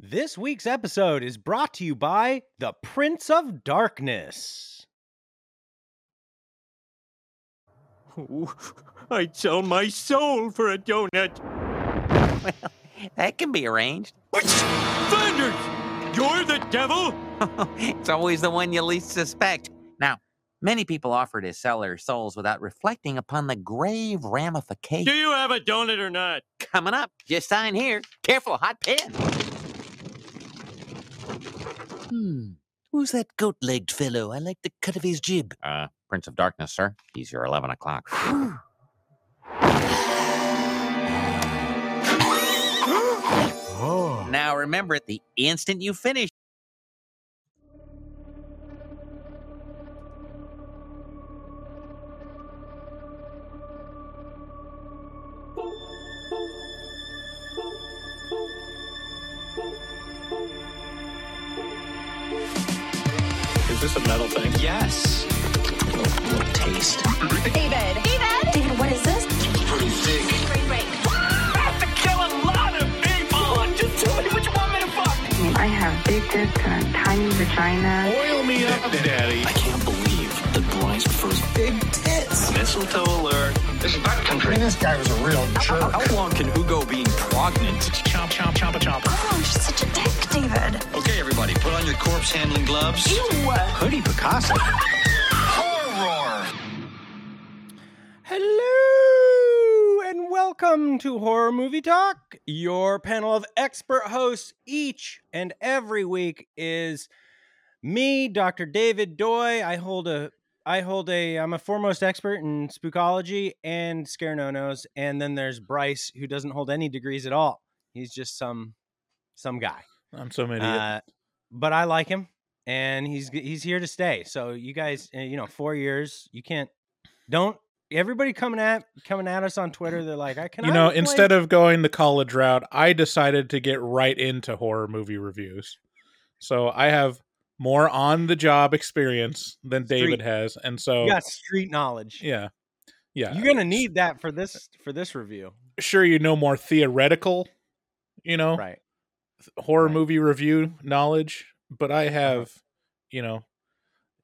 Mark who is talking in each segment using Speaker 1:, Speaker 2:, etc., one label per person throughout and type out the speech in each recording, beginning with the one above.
Speaker 1: This week's episode is brought to you by The Prince of Darkness.
Speaker 2: Ooh, I'd sell my soul for a donut.
Speaker 3: Well, that can be arranged.
Speaker 2: Flanders! You're the devil?
Speaker 3: it's always the one you least suspect. Now, many people offer to sell their souls without reflecting upon the grave ramifications.
Speaker 2: Do you have a donut or not?
Speaker 3: Coming up, just sign here. Careful, hot pen. Hmm. Who's that goat legged fellow? I like the cut of his jib. Uh, Prince of Darkness, sir. He's your 11 o'clock. Now remember, the instant you finish,
Speaker 4: this a metal thing? Taste.
Speaker 5: David. David. David, what is this?
Speaker 4: Pretty thick.
Speaker 5: Great break.
Speaker 6: have to kill a lot of people. Just tell me what you want me to fuck.
Speaker 7: I have big tits and a tiny vagina.
Speaker 4: Oil me up, daddy. Big tits. Mistletoe alert. This is butt country.
Speaker 8: This guy was a real jerk.
Speaker 4: How long can Hugo be pregnant? Chomp, chomp, chomp, a chomp.
Speaker 5: Oh, you're such a dick, David.
Speaker 4: Okay, everybody, put on your corpse handling gloves.
Speaker 5: Ew.
Speaker 4: Hoodie Picasso. Horror.
Speaker 1: Hello and welcome to Horror Movie Talk. Your panel of expert hosts each and every week is me, Dr. David Doy. I hold a I hold a I'm a foremost expert in spookology and scare no-nos. And then there's Bryce, who doesn't hold any degrees at all. He's just some some guy.
Speaker 8: I'm so idiot.
Speaker 1: Uh, but I like him, and he's he's here to stay. So you guys, uh, you know, four years, you can't don't everybody coming at coming at us on Twitter. They're like, I can
Speaker 8: you know, instead of going the college route, I decided to get right into horror movie reviews. So I have more on the job experience than David
Speaker 1: Street.
Speaker 8: has, and so
Speaker 1: you got street knowledge.
Speaker 8: yeah, yeah.
Speaker 1: You're gonna need that for this for this review,
Speaker 8: sure you know more theoretical, you know,
Speaker 1: right?
Speaker 8: horror
Speaker 1: Right.
Speaker 8: movie review knowledge, but I uh-huh. have, you know,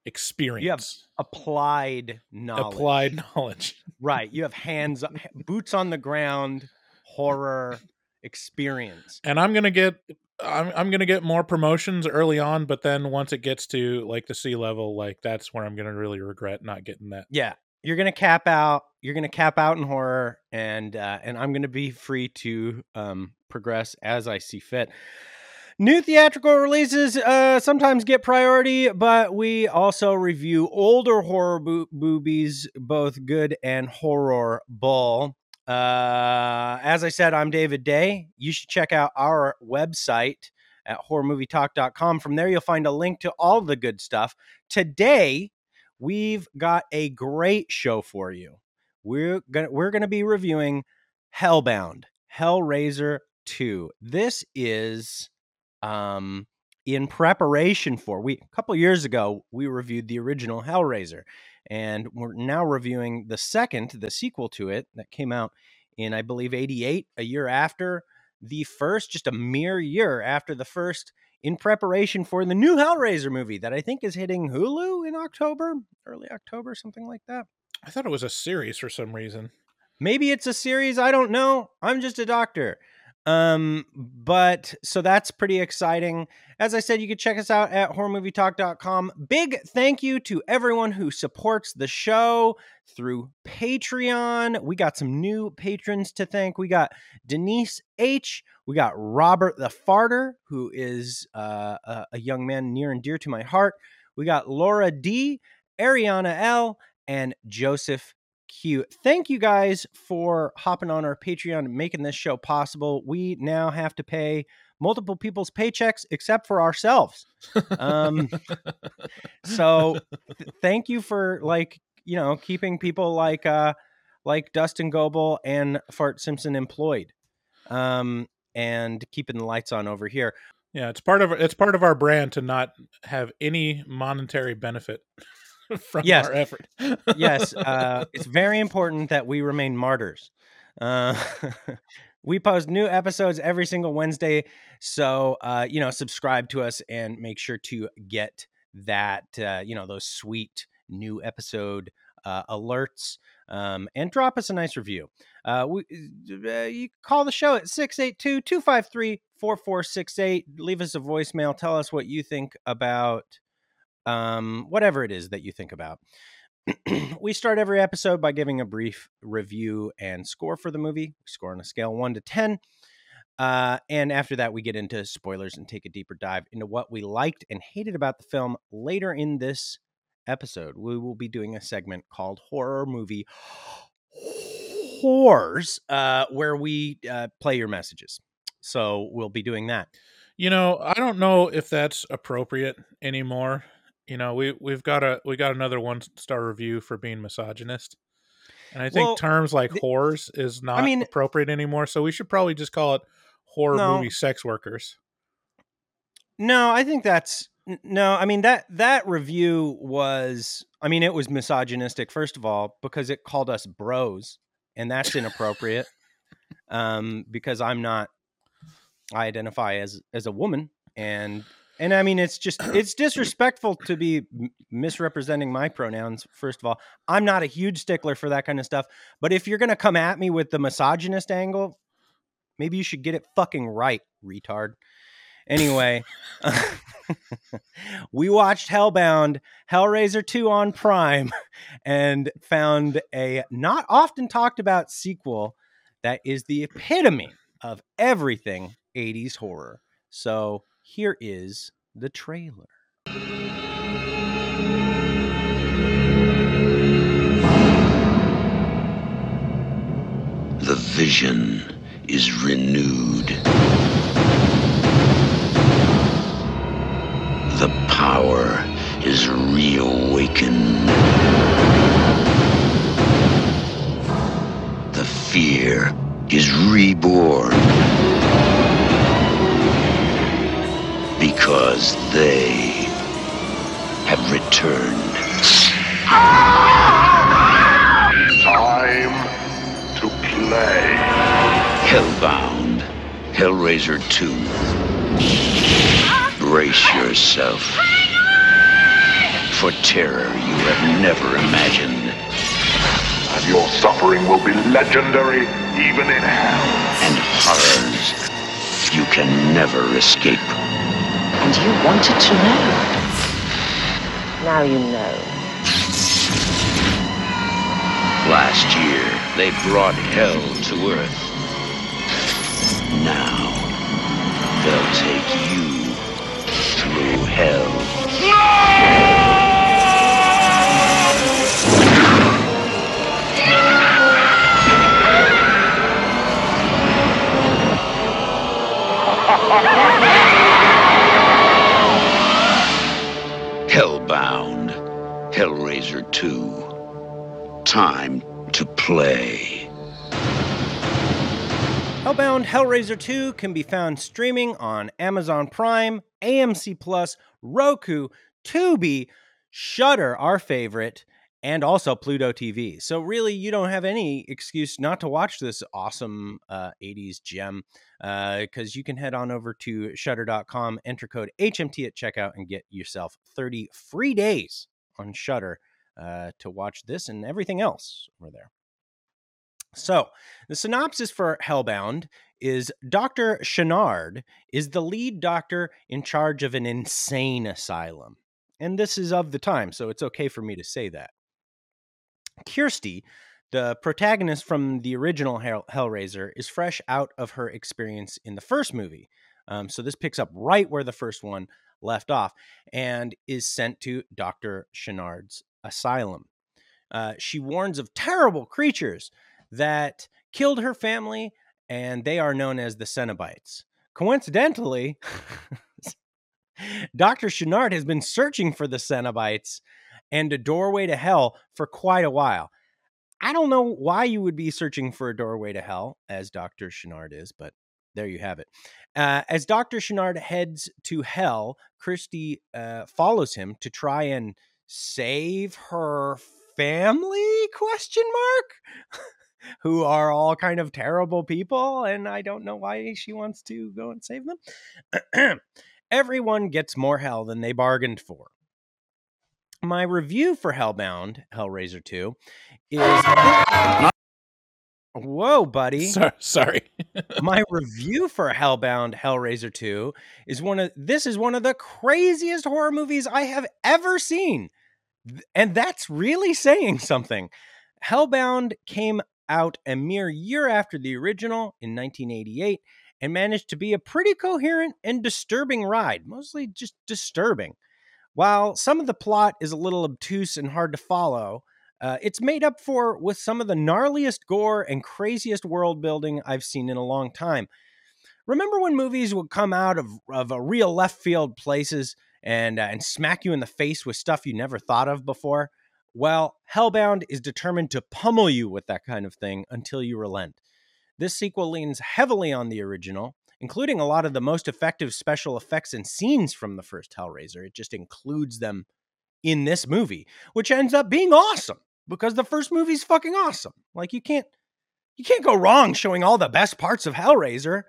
Speaker 8: experience, You have
Speaker 1: Applied knowledge,
Speaker 8: applied knowledge.
Speaker 1: right? You have hands, boots on the ground, horror experience.
Speaker 8: and I'm gonna get I'm I'm gonna get more promotions early on, but then once it gets to like the sea level, like that's where I'm gonna really regret not getting that.
Speaker 1: yeah you're gonna cap out you're gonna cap out in horror and uh, and i'm gonna be free to um, progress as i see fit new theatrical releases uh, sometimes get priority but we also review older horror bo- boobies both good and horror bull uh, as i said i'm david day you should check out our website at horrormovietalk.com from there you'll find a link to all the good stuff today we've got a great show for you. We're gonna we're gonna be reviewing Hellbound, Hellraiser 2. This is um in preparation for we a couple years ago we reviewed the original Hellraiser and we're now reviewing the second, the sequel to it that came out in I believe 88, a year after the first, just a mere year after the first in preparation for the new Hellraiser movie that I think is hitting Hulu in October, early October, something like that.
Speaker 8: I thought it was a series for some reason.
Speaker 1: Maybe it's a series, I don't know. I'm just a doctor. Um, but so that's pretty exciting. As I said, you can check us out at horrormovietalk.com. Big thank you to everyone who supports the show through Patreon. We got some new patrons to thank. We got Denise H. We got Robert the Farter, who is uh, a, a young man near and dear to my heart. We got Laura D, Ariana L, and Joseph Q. Thank you guys for hopping on our Patreon and making this show possible. We now have to pay multiple people's paychecks except for ourselves. Um, so th- thank you for like you know keeping people like uh like Dustin Goebel and Fart Simpson employed. Um, and keeping the lights on over here.
Speaker 8: Yeah, it's part of it's part of our brand to not have any monetary benefit from
Speaker 1: Yes.
Speaker 8: our effort.
Speaker 1: yes, uh, it's very important that we remain martyrs. Uh, We post new episodes every single Wednesday. So, uh, you know, subscribe to us and make sure to get that, uh, you know, those sweet new episode uh, alerts um, and drop us a nice review. Uh, we, uh, you call the show at 682 253 4468. Leave us a voicemail. Tell us what you think about um, whatever it is that you think about. we start every episode by giving a brief review and score for the movie. Score on a scale 1 to 10. Uh, and after that, we get into spoilers and take a deeper dive into what we liked and hated about the film later in this episode. We will be doing a segment called Horror Movie Whores, uh, where we uh, play your messages. So we'll be doing that.
Speaker 8: You know, I don't know if that's appropriate anymore. You know, we we've got a we got another one star review for being misogynist. And I think
Speaker 1: Well,
Speaker 8: terms like whores is not
Speaker 1: mean-
Speaker 8: appropriate anymore. So we should probably just call it horror
Speaker 1: No.
Speaker 8: movie sex workers.
Speaker 1: No, I think that's no. I mean that that review was. I mean, it was misogynistic first of all because it called us bros, and that's inappropriate. um, because I'm not. I identify as as a woman, and and I mean it's just it's disrespectful to be misrepresenting my pronouns. First of all, I'm not a huge stickler for that kind of stuff. But if you're gonna come at me with the misogynist angle, maybe you should get it fucking right, retard. Anyway, we watched Hellbound, Hellraiser 2 on Prime, and found a not often talked about sequel that is the epitome of everything 80s horror. So here is the trailer.
Speaker 9: The vision is renewed. The power is reawakened. The fear is reborn. Because they have returned.
Speaker 10: Time to play.
Speaker 9: Hellbound, Hellraiser 2. Brace yourself for terror you have never imagined.
Speaker 10: And your suffering will be legendary even in hell.
Speaker 9: and horrors you can never escape.
Speaker 11: And you wanted to know. Now you know.
Speaker 9: Last year, they brought hell to Earth. Now, they'll take you through hell. Hellbound, Hellraiser 2. Time to play.
Speaker 1: Hellbound Hellraiser 2 can be found streaming on Amazon Prime, AMC Plus, Roku, Tubi, Shudder, our favorite, and also Pluto TV. So really, you don't have any excuse not to watch this awesome uh, 80s gem because you can head on over to Shudder.com, enter code HMT at checkout, and get yourself 30 free days on Shudder uh, to watch this and everything else over there. So, the synopsis for Hellbound is Dr. Channard is the lead doctor in charge of an insane asylum. And this is of the time, so it's okay for me to say that. Kirsty, the protagonist from the original Hell- Hellraiser, is fresh out of her experience in the first movie. Um, so this picks up right where the first one left off and is sent to Dr. Channard's asylum. Uh, she warns of terrible creatures that killed her family, and they are known as the Cenobites. Coincidentally, Dr. Channard has been searching for the Cenobites and a doorway to hell for quite a while. I don't know why you would be searching for a doorway to hell, as Dr. Channard is, but there you have it. Uh, as Dr. Channard heads to hell, Christy uh, follows him to try and save her family? Question mark. who are all kind of terrible people, and I don't know why she wants to go and save them. Everyone gets more hell than they bargained for. My review for Hellbound, Hellraiser 2, is. Whoa, buddy.
Speaker 8: So- sorry.
Speaker 1: My review for Hellbound Hellraiser 2 is one of this is one of the craziest horror movies I have ever seen. And that's really saying something. Hellbound came out a mere year after the original in 1988 and managed to be a pretty coherent and disturbing ride, mostly just disturbing. While some of the plot is a little obtuse and hard to follow, uh, it's made up for with some of the gnarliest gore and craziest world building I've seen in a long time. Remember when movies would come out of, of a real left field places and, uh, and smack you in the face with stuff you never thought of before? Well, Hellbound is determined to pummel you with that kind of thing until you relent. This sequel leans heavily on the original, including a lot of the most effective special effects and scenes from the first Hellraiser. It just includes them in this movie, which ends up being awesome because the first movie's fucking awesome. Like you can't you can't go wrong showing all the best parts of Hellraiser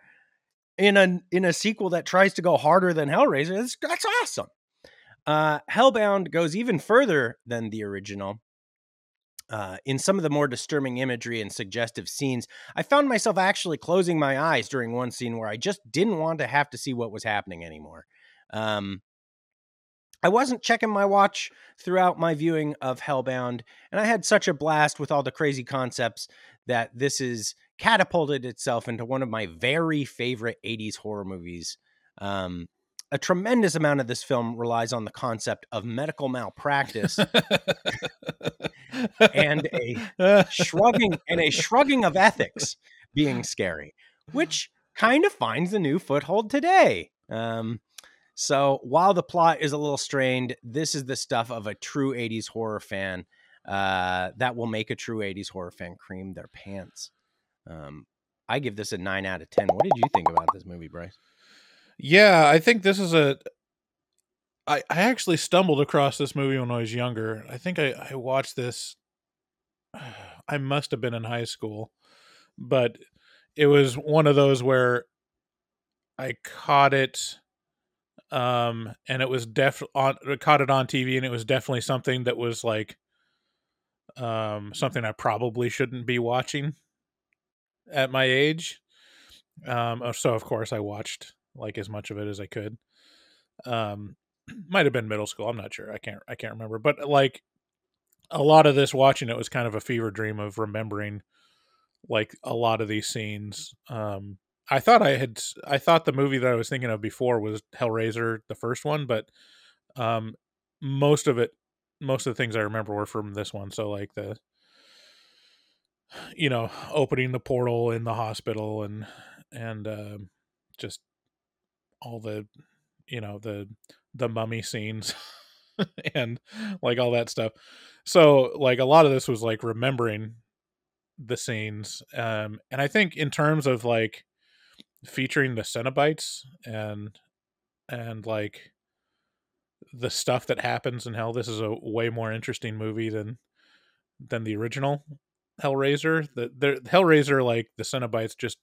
Speaker 1: in a in a sequel that tries to go harder than Hellraiser. That's that's awesome. Uh, Hellbound goes even further than the original. Uh, in some of the more disturbing imagery and suggestive scenes, I found myself actually closing my eyes during one scene where I just didn't want to have to see what was happening anymore. Um, I wasn't checking my watch throughout my viewing of Hellbound, and I had such a blast with all the crazy concepts that this is catapulted itself into one of my very favorite 80s horror movies. Um, a tremendous amount of this film relies on the concept of medical malpractice and a shrugging and a shrugging of ethics being scary, which kind of finds a new foothold today. Um, so while the plot is a little strained, this is the stuff of a true 80s horror fan uh, that will make a true 80s horror fan cream their pants. Um, I give this a 9 out of 10. What did you think about this movie, Bryce?
Speaker 8: Yeah, I think this is a. I I actually stumbled across this movie when I was younger. I think I I watched this. I must have been in high school, but it was one of those where I caught it, um, and it was def on caught it on TV, and it was definitely something that was like, um, something I probably shouldn't be watching at my age. Um, uh, so of course I watched like as much of it as I could. Um, might have been middle school. I'm not sure. I can't. I can't remember. But like a lot of this watching it was kind of a fever dream of remembering like a lot of these scenes. Um, I thought I had. I thought the movie that I was thinking of before was Hellraiser, the first one, but um, most of it, most of the things I remember were from this one. So like the you know opening the portal in the hospital and and um just all the you know the the mummy scenes and like all that stuff. So like a lot of this was like remembering the scenes um and i think in terms of like featuring the cenobites and and like the stuff that happens in hell this is a way more interesting movie than than the original hellraiser. The, the hellraiser like the cenobites just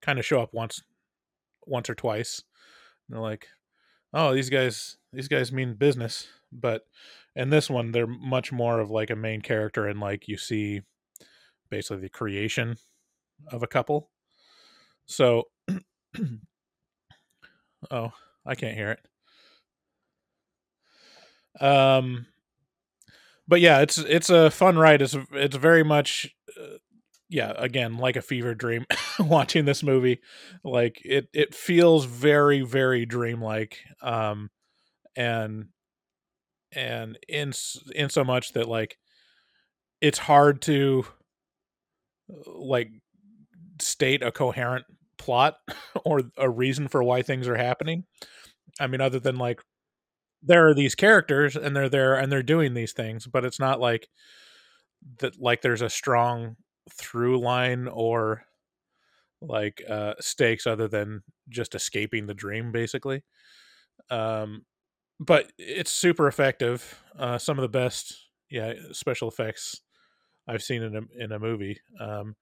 Speaker 8: kind of show up once once or twice. And they're like oh these guys these guys mean business. But in this one they're much more of like a main character and like you see basically the creation of a couple. So oh i can't hear it. Um but yeah it's it's a fun ride. It's it's very much yeah again like a fever dream watching this movie like it it feels very very dreamlike um and and in in so much that like it's hard to like state a coherent plot or a reason for why things are happening. I mean other than like there are these characters and they're there and they're doing these things but it's not like that like there's a strong through line or like uh stakes other than just escaping the dream basically um but it's super effective uh some of the best yeah special effects i've seen in a in a movie um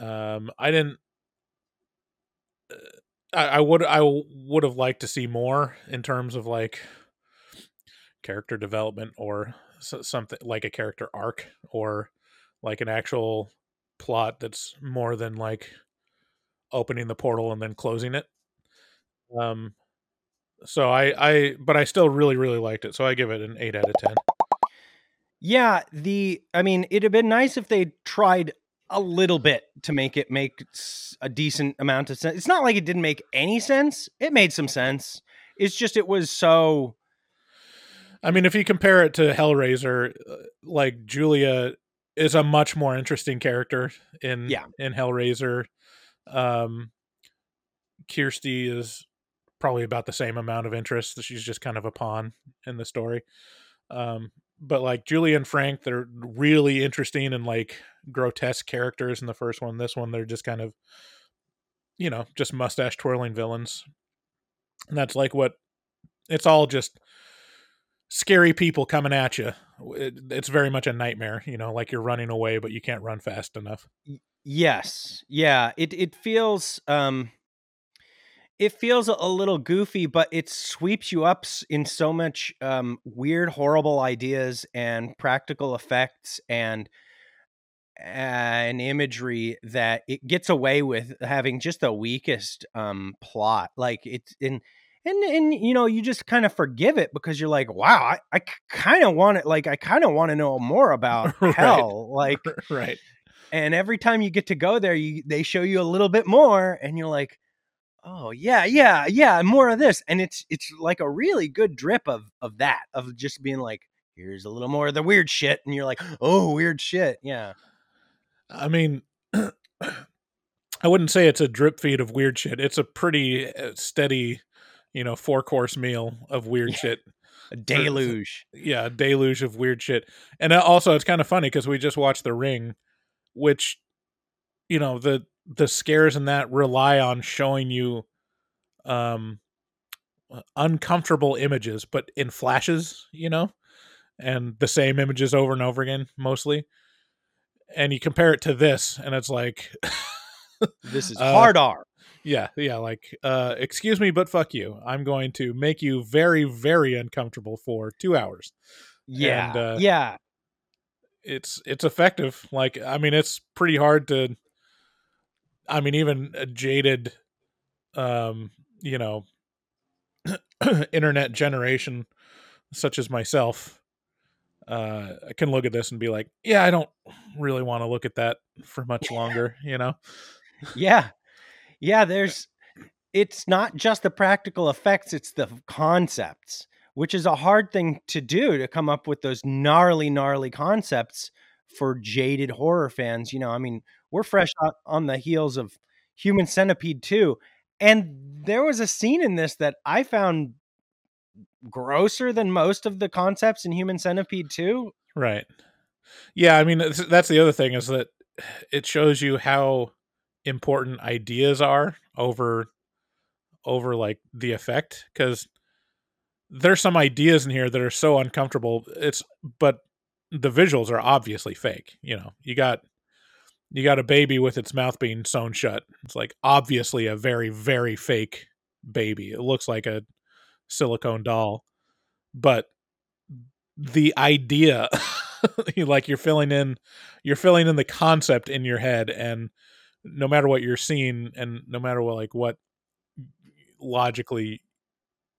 Speaker 8: Um, I didn't. uh, I, I would I would have liked to see more in terms of like character development or something like a character arc or like an actual plot that's more than like opening the portal and then closing it. Um, so I I but I still really really liked it. So I give it an eight out of ten.
Speaker 1: Yeah, the I mean, it'd have been nice if they tried a little bit to make it make a decent amount of sense. It's not like it didn't make any sense. It made some sense. It's just it was so
Speaker 8: I mean, if you compare it to Hellraiser, uh, like Julia is a much more interesting character in
Speaker 1: Yeah.
Speaker 8: in Hellraiser. Um, Kirsty is probably about the same amount of interest. She's just kind of a pawn in the story. Um, but like Julie and Frank, they're really interesting and like grotesque characters in the first one. This one, they're just kind of, you know, just mustache twirling villains. And that's like what it's all just scary people coming at you. It, it's very much a nightmare, you know, like you're running away, but you can't run fast enough.
Speaker 1: yes. Yeah, it it feels um it feels a, a little goofy, but it sweeps you up in so much um weird horrible ideas and practical effects and an imagery that it gets away with having just the weakest um plot like it's in and and you know you just kind of forgive it because you're like wow i, I kind of want it like i kind of want to know more about
Speaker 8: Right.
Speaker 1: hell like
Speaker 8: right.
Speaker 1: and every time you get to go there you they show you a little bit more and you're like oh yeah yeah yeah more of this and it's it's like a really good drip of of that of just being like here's a little more of the weird shit and you're like oh weird shit yeah
Speaker 8: I mean, I wouldn't say it's a drip feed of weird shit. It's a pretty uh, steady, you know, four course meal of weird
Speaker 1: Yeah.
Speaker 8: shit.
Speaker 1: a deluge
Speaker 8: Yeah, a deluge of weird shit. And uh, also, it's kind of funny because we just watched The Ring, which, you know, the the scares in that rely on showing you, um, uh, uncomfortable images, but in flashes, you know, and the same images over and over again, mostly. And you compare it to this, and it's like,
Speaker 1: this is
Speaker 8: Uh,
Speaker 1: hard r
Speaker 8: yeah, yeah, like, uh, excuse me, but fuck you. I'm going to make you very, very uncomfortable for two hours.
Speaker 1: yeah
Speaker 8: and, uh,
Speaker 1: yeah
Speaker 8: It's it's effective. Like, I mean, it's pretty hard to. I mean, even a jaded, um, you know, internet generation such as myself, uh, I can look at this and be like, yeah, I don't really want to look at that for much longer. You know,
Speaker 1: yeah yeah there's it's not just the practical effects it's the concepts which is a hard thing to do to come up with those gnarly gnarly concepts for jaded horror fans you know i mean we're fresh on, the heels of human centipede 2 and there was a scene in this that i found grosser than most of the concepts in human centipede 2
Speaker 8: Right. Yeah, I mean that's the other thing is that it shows you how important ideas are over over like the effect cuz there's some ideas in here that are so uncomfortable it's but the visuals are obviously fake, you know. You got you got a baby with its mouth being sewn shut. It's like obviously a very very fake baby. It looks like a silicone doll. But the idea like you're filling in you're filling in the concept in your head and no matter what you're seeing and no matter what like what logically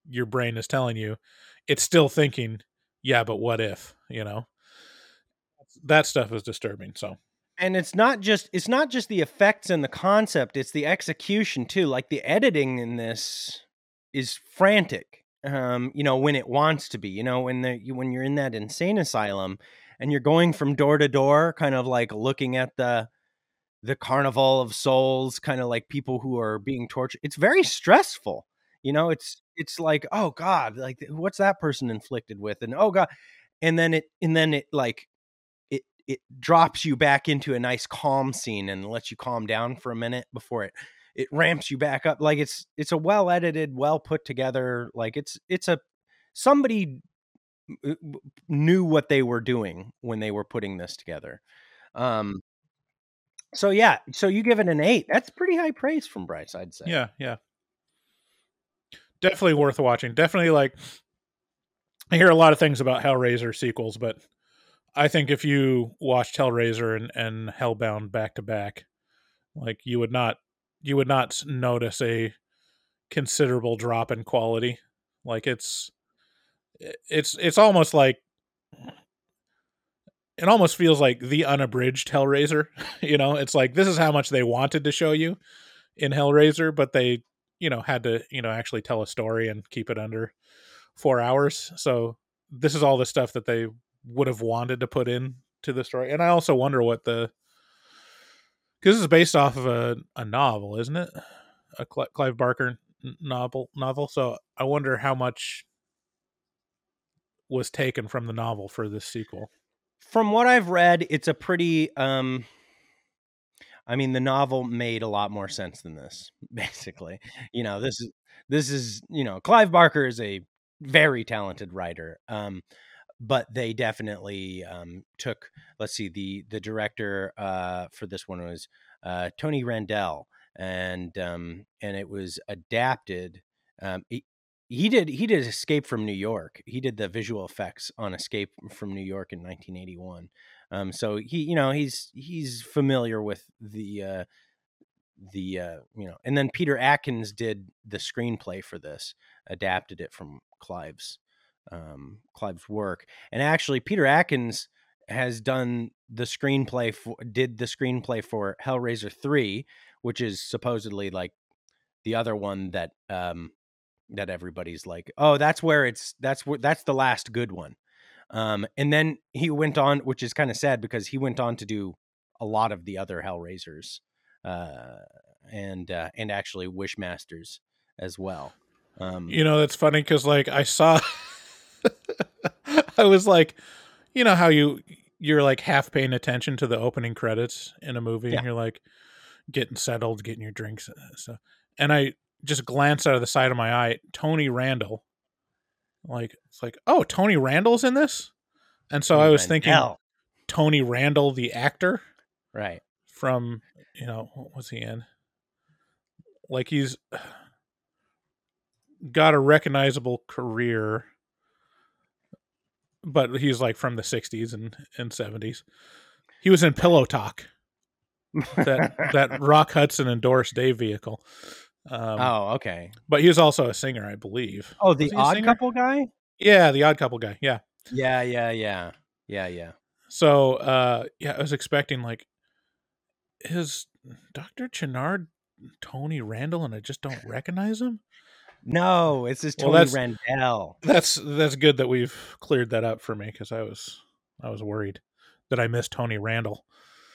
Speaker 8: your brain is telling you it's still thinking yeah but what if you know? That stuff is disturbing so.
Speaker 1: And it's not just it's not just the effects and the concept it's the execution too like the editing in this is frantic um you know when it wants to be you know when the when you're in that insane asylum and you're going from door to door kind of like looking at the the carnival of souls kind of like people who are being tortured. It's very stressful you know? It's it's like oh god like what's that person inflicted with? And oh god and then it and then it like it it drops you back into a nice calm scene and lets you calm down for a minute before it it ramps you back up. Like it's it's a well edited well put together like it's it's a somebody uh, knew what they were doing when they were putting this together. Um So yeah, so you give it an eight. That's pretty high praise from Bryce, I'd say.
Speaker 8: Yeah, yeah. Definitely worth watching. Definitely like I hear a lot of things about Hellraiser sequels, but I think if you watched Hellraiser and, and Hellbound back to back, like you would not you would not notice a considerable drop in quality. Like it's it's it's almost like it almost feels like the unabridged Hellraiser. you know, it's like this is how much they wanted to show you in Hellraiser, but they, you know, had to, you know, actually tell a story and keep it under four hours. So this is all the stuff that they would have wanted to put in to the story. And I also wonder what the because this is based off of a, a novel, isn't it? A Cl- Clive Barker novel novel. So I wonder how much was taken from the novel for this sequel.
Speaker 1: From what I've read, it's a pretty um I mean the novel made a lot more sense than this, basically. You know, this is this is, you know, Clive Barker is a very talented writer. Um but they definitely um took let's see the the director uh for this one was uh Tony Randel and um and it was adapted um he did he did escape from new york. He did the visual effects on escape from new york in 1981 um so he you know he's he's familiar with the uh the uh you know and then peter atkins did the screenplay for this adapted it from clive's um clive's work. And actually peter atkins has done the screenplay for did the screenplay for hellraiser 3 which is supposedly like the other one that um that everybody's like, oh, that's where it's that's where that's the last good one. Um, and then he went on, which is kind of sad because he went on to do a lot of the other Hellraisers, uh, and uh, and actually Wishmasters as well. Um,
Speaker 8: you know, that's funny because like I saw, I was like, you know how you you're like half paying attention to the opening credits in a movie,
Speaker 1: Yeah.
Speaker 8: and you're like getting settled, getting your drinks, and stuff, and I just glanced out of the side of my eye, Tony Randall. Like it's like, oh, Tony Randall's in this, and so
Speaker 1: Tony
Speaker 8: I was thinking. Tony Randall, the actor
Speaker 1: right.
Speaker 8: from you know what was he in? Like he's got a recognizable career, but he's like from the '60s and and '70s. He was in Pillow Talk, that that Rock Hudson and Doris Day vehicle. Um,
Speaker 1: oh, okay.
Speaker 8: but he was also a singer, I believe.
Speaker 1: Oh, the
Speaker 8: Was he a
Speaker 1: Odd? Couple guy.
Speaker 8: Yeah, the Odd Couple guy. Yeah.
Speaker 1: Yeah, yeah, yeah, yeah, yeah.
Speaker 8: So, uh, yeah, I was expecting like is Dr. Channard Tony Randall, and I just don't recognize him.
Speaker 1: No, it's just
Speaker 8: Well,
Speaker 1: Tony
Speaker 8: that's-
Speaker 1: Randel.
Speaker 8: That's that's good that we've cleared that up for me because I was I was worried that I missed Tony Randall.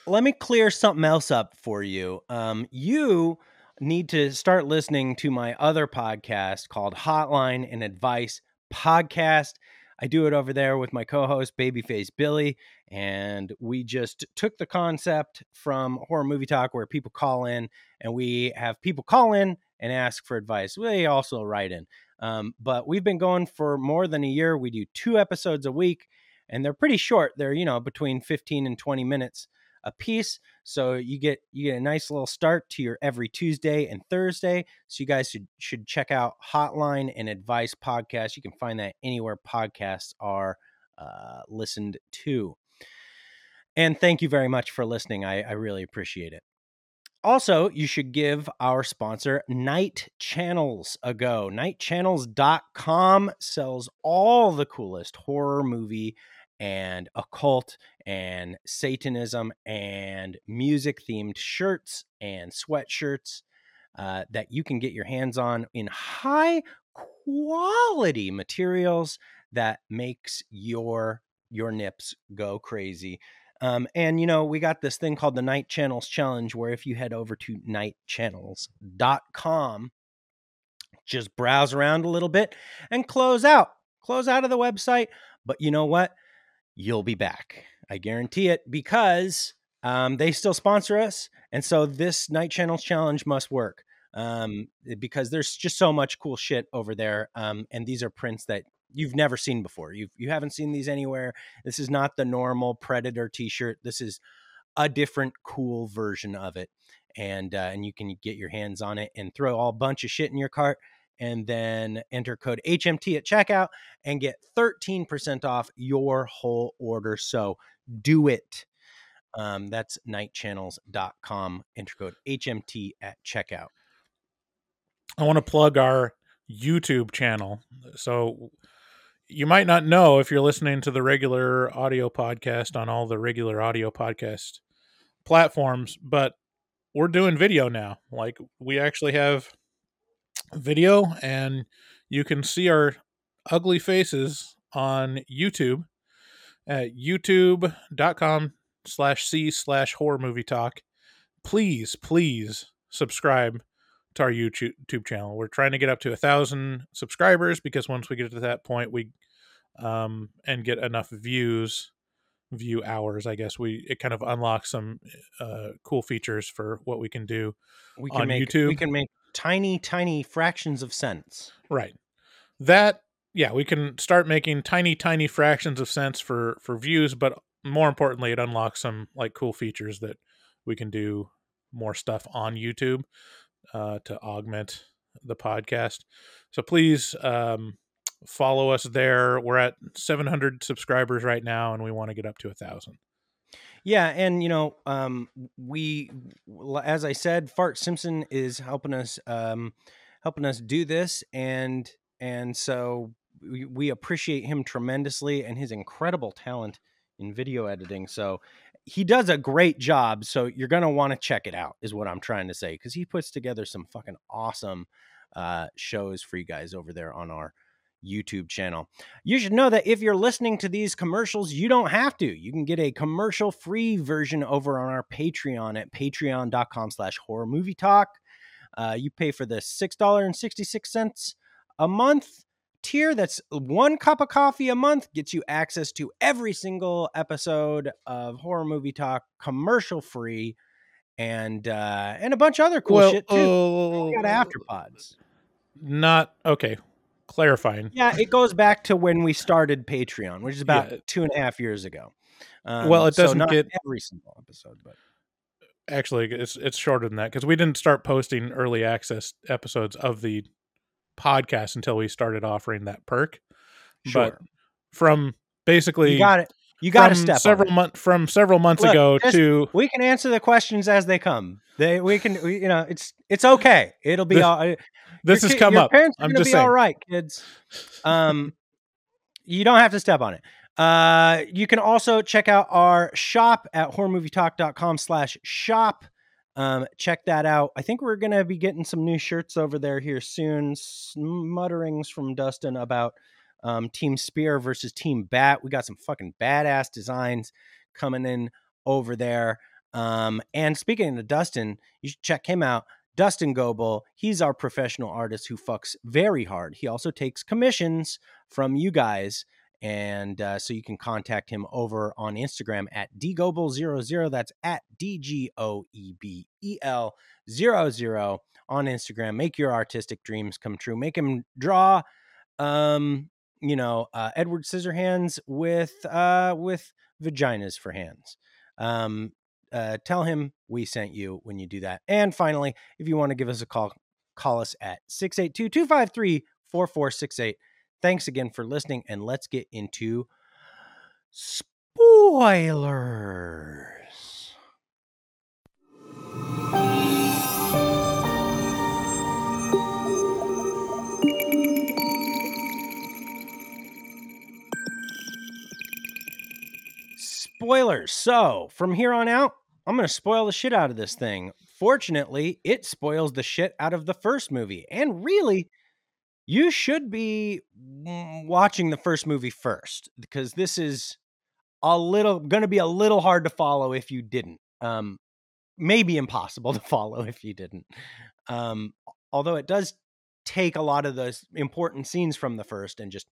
Speaker 1: let me clear something else up for you. Um, you need to start listening to my other podcast called Hotline and Advice Podcast. I do it over there with my co-host Babyface Billy, and we just took the concept from Horror Movie Talk, where people call in, and we have people call in and ask for advice. They also write in, um, but we've been going for more than a year. We do two episodes a week, and they're pretty short. They're you know between fifteen and twenty minutes a piece. So you get you get a nice little start to your every Tuesday and Thursday. So you guys should should check out Hotline and Advice podcast. You can find that anywhere podcasts are uh, listened to. And thank you very much for listening. I, I really appreciate it. Also, you should give our sponsor Night Channels a go. Nightchannels.com sells all the coolest horror movie and occult and Satanism and music themed shirts and sweatshirts uh, that you can get your hands on in high quality materials that makes your your nips go crazy. Um, and you know, we got this thing called the Night Channels Challenge, where if you head over to nightchannels.com, just browse around a little bit and close out, close out of the website. But you know what? You'll be back. I guarantee it because um, they still sponsor us. And so this Night Channels Challenge must work um, because there's just so much cool shit over there. Um, and these are prints that you've never seen before. You've, you haven't seen these anywhere. This is not the normal Predator t shirt. This is a different cool version of it and uh, and you can get your hands on it and throw all bunch of shit in your cart and then enter code HMT at checkout and get 13% off your whole order. So do it. Um, that's nightchannels.com. Enter code HMT at checkout.
Speaker 8: I want to plug our YouTube channel. So you might not know if you're listening to the regular audio podcast on all the regular audio podcast platforms, but we're doing video now. Like we actually have video and you can see our ugly faces on YouTube at youtube.com slash c slash horror movie talk. Please, please subscribe to our YouTube channel. We're trying to get up to a thousand subscribers because once we get to that point, we um and get enough views, view hours, I guess we it kind of unlocks some uh cool features for what we can do
Speaker 1: We can
Speaker 8: on
Speaker 1: make
Speaker 8: YouTube.
Speaker 1: we can make tiny, tiny fractions of cents.
Speaker 8: Right. That yeah, we can start making tiny, tiny fractions of cents for for views, but more importantly, it unlocks some like cool features that we can do more stuff on YouTube uh, to augment the podcast. So please um, follow us there. We're at 700 subscribers right now, and we want to get up to a thousand.
Speaker 1: Yeah, and you know, um, we, as I said, Fart Simpson is helping us, um, helping us do this, and and so we, we appreciate him tremendously and his incredible talent in video editing. So he does a great job. So you're gonna want to check it out, is what I'm trying to say, because he puts together some fucking awesome uh, shows for you guys over there on our YouTube channel. You should know that if you're listening to these commercials, you don't have to. You can get a commercial free version over on our Patreon at patreon.com slash horror movie talk. Uh, you pay for the $6.66 a month tier. That's one cup of coffee a month, gets you access to every single episode of horror movie talk, commercial free. And uh, and a bunch of other cool
Speaker 8: Well,
Speaker 1: shit too. we got afterpods.
Speaker 8: Not okay. Clarifying.
Speaker 1: Yeah, it goes back to when we started Patreon, which is about
Speaker 8: Yeah.
Speaker 1: two and a half years ago. Um,
Speaker 8: Well, it doesn't
Speaker 1: not
Speaker 8: get-
Speaker 1: every single episode, but
Speaker 8: Actually, it's it's shorter than that because we didn't start posting early access episodes of the podcast until we started offering that perk. But
Speaker 1: Sure.
Speaker 8: from basically
Speaker 1: you got it. You got to step
Speaker 8: several
Speaker 1: on it.
Speaker 8: month from several months
Speaker 1: Look,
Speaker 8: ago
Speaker 1: just-
Speaker 8: to
Speaker 1: We can answer the questions as they come. They we can we, you know it's it's okay. It'll be
Speaker 8: This-
Speaker 1: all.
Speaker 8: this
Speaker 1: your
Speaker 8: has come
Speaker 1: your
Speaker 8: up.
Speaker 1: Parents are
Speaker 8: I'm
Speaker 1: gonna
Speaker 8: just
Speaker 1: be
Speaker 8: saying.
Speaker 1: right, kids. Um, you don't have to step on it. Uh, you can also check out our shop at horrormovietalk.com slash shop. Um, check that out. I think we're gonna be getting some new shirts over there here soon. Mutterings from Dustin about um, Team Spear versus Team Bat. We got some fucking badass designs coming in over there. Um, and speaking of Dustin, you should check him out. Dustin Goebel, he's our professional artist who fucks very hard. He also takes commissions from you guys. And uh, so you can contact him over on Instagram at dgoebel00. That's at D G O E B E L 00 on Instagram. Make your artistic dreams come true. Make him draw, um, you know, uh, Edward Scissorhands with uh, with vaginas for hands. Um, uh, tell him we sent you when you do that. And finally, if you want to give us a call, call us at 682 253 4468. Thanks again for listening, and let's get into spoilers. Spoilers. So, from here on out, I'm going to spoil the shit out of this thing. Fortunately, it spoils the shit out of the first movie. And really, you should be watching the first movie first because this is a little going to be a little hard to follow if you didn't. Um, maybe impossible to follow if you didn't. Um, although it does take a lot of those important scenes from the first and just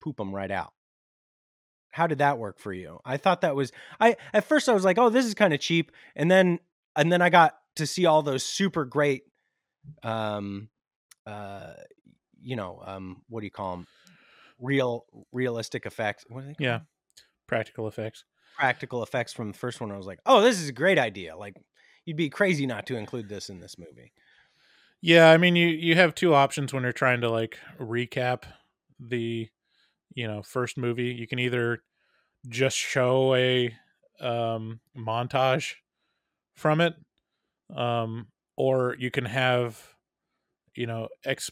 Speaker 1: poop them right out. How did that work for you? I thought that was I at first I was like, "Oh, this is kind of cheap." And then and then I got to see all those super great um uh you know, um what do you call them? Real realistic effects. What are they called?
Speaker 8: yeah, practical effects.
Speaker 1: practical effects from the first one. I was like, oh, this is a great idea. Like, you'd be crazy not to include this in this movie.
Speaker 8: Yeah, I mean you you have two options when you're trying to like recap the you know first movie. You can either just show a um montage from it um or you can have you know ex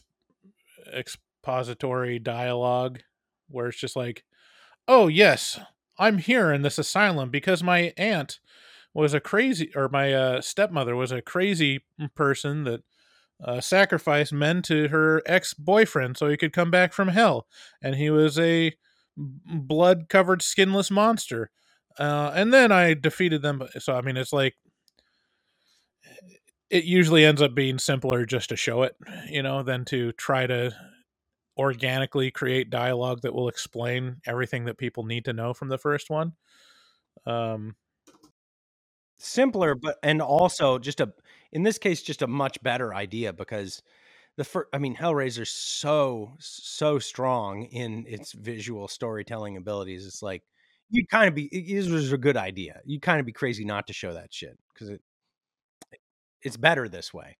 Speaker 8: expository dialogue where it's just like oh yes i'm here in this asylum because my aunt was a crazy or my uh, stepmother was a crazy person that uh, sacrificed men to her ex-boyfriend so he could come back from hell and he was a blood covered skinless monster. Uh, and then i defeated them so i mean it's like it usually ends up being simpler just to show it you know than to try to organically create dialogue that will explain everything that people need to know from the first one. Um
Speaker 1: Simpler, but and also just a in this case just a much better idea because the first I mean Hellraiser's so so strong in its visual storytelling abilities. It's like you'd kind of be it was a good idea. You'd kind of be crazy not to show that shit because it it's better this way.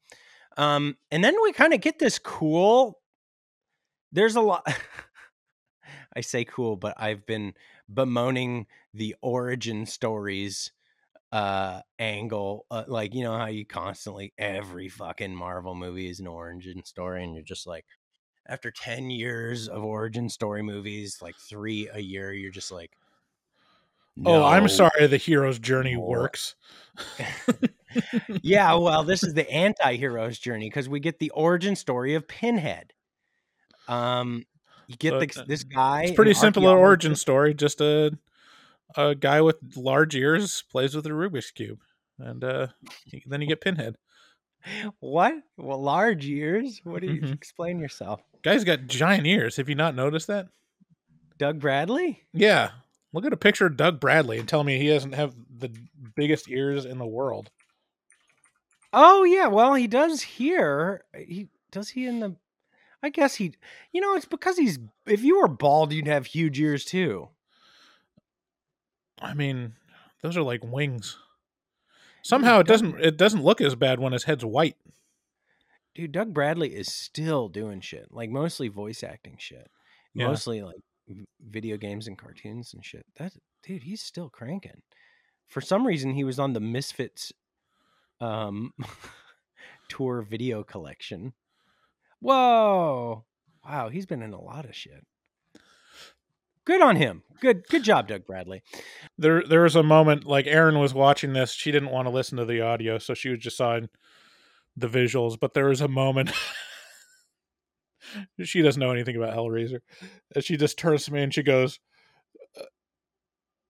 Speaker 1: Um, and then we kind of get this cool. There's a lot. I say cool, but I've been bemoaning the origin stories uh angle uh, like you know how you constantly every fucking marvel movie is an origin story and you're just like after 10 years of origin story movies like three a year you're just like
Speaker 8: oh i'm sorry the hero's journey
Speaker 1: more."
Speaker 8: works
Speaker 1: yeah, well, this is the anti-hero's journey because we get the origin story of Pinhead. Um, you get
Speaker 8: uh,
Speaker 1: this guy.
Speaker 8: it's pretty simple origin story just a a guy with large ears plays with a rubik's cube and uh then you get pinhead
Speaker 1: What? Well, large ears. What do you
Speaker 8: Mhm.
Speaker 1: explain yourself?
Speaker 8: guy's got giant ears have you not noticed that
Speaker 1: Doug Bradley?
Speaker 8: yeah look at a picture of doug bradley and tell me he doesn't have the biggest ears in the world
Speaker 1: Oh yeah, well he does here. He does he in the. I guess he. You know, it's because he's. If you were bald, you'd have huge ears too.
Speaker 8: I mean those are like wings somehow it doesn't it doesn't look as bad when his head's white
Speaker 1: Dude, Doug Bradley is still doing shit. Like mostly voice acting shit.
Speaker 8: Yeah.
Speaker 1: Mostly like video games and cartoons and shit. That dude, he's still cranking. For some reason he was on the Misfits um tour video collection. Whoa. Wow, he's been in a lot of shit. Good on him. Good good job, Doug Bradley.
Speaker 8: there there was a moment like Erin was watching this. She didn't want to listen to the audio, so she was just on the visuals. But there was a moment. she doesn't know anything about Hellraiser, and she just turns to me and she goes, "Uh,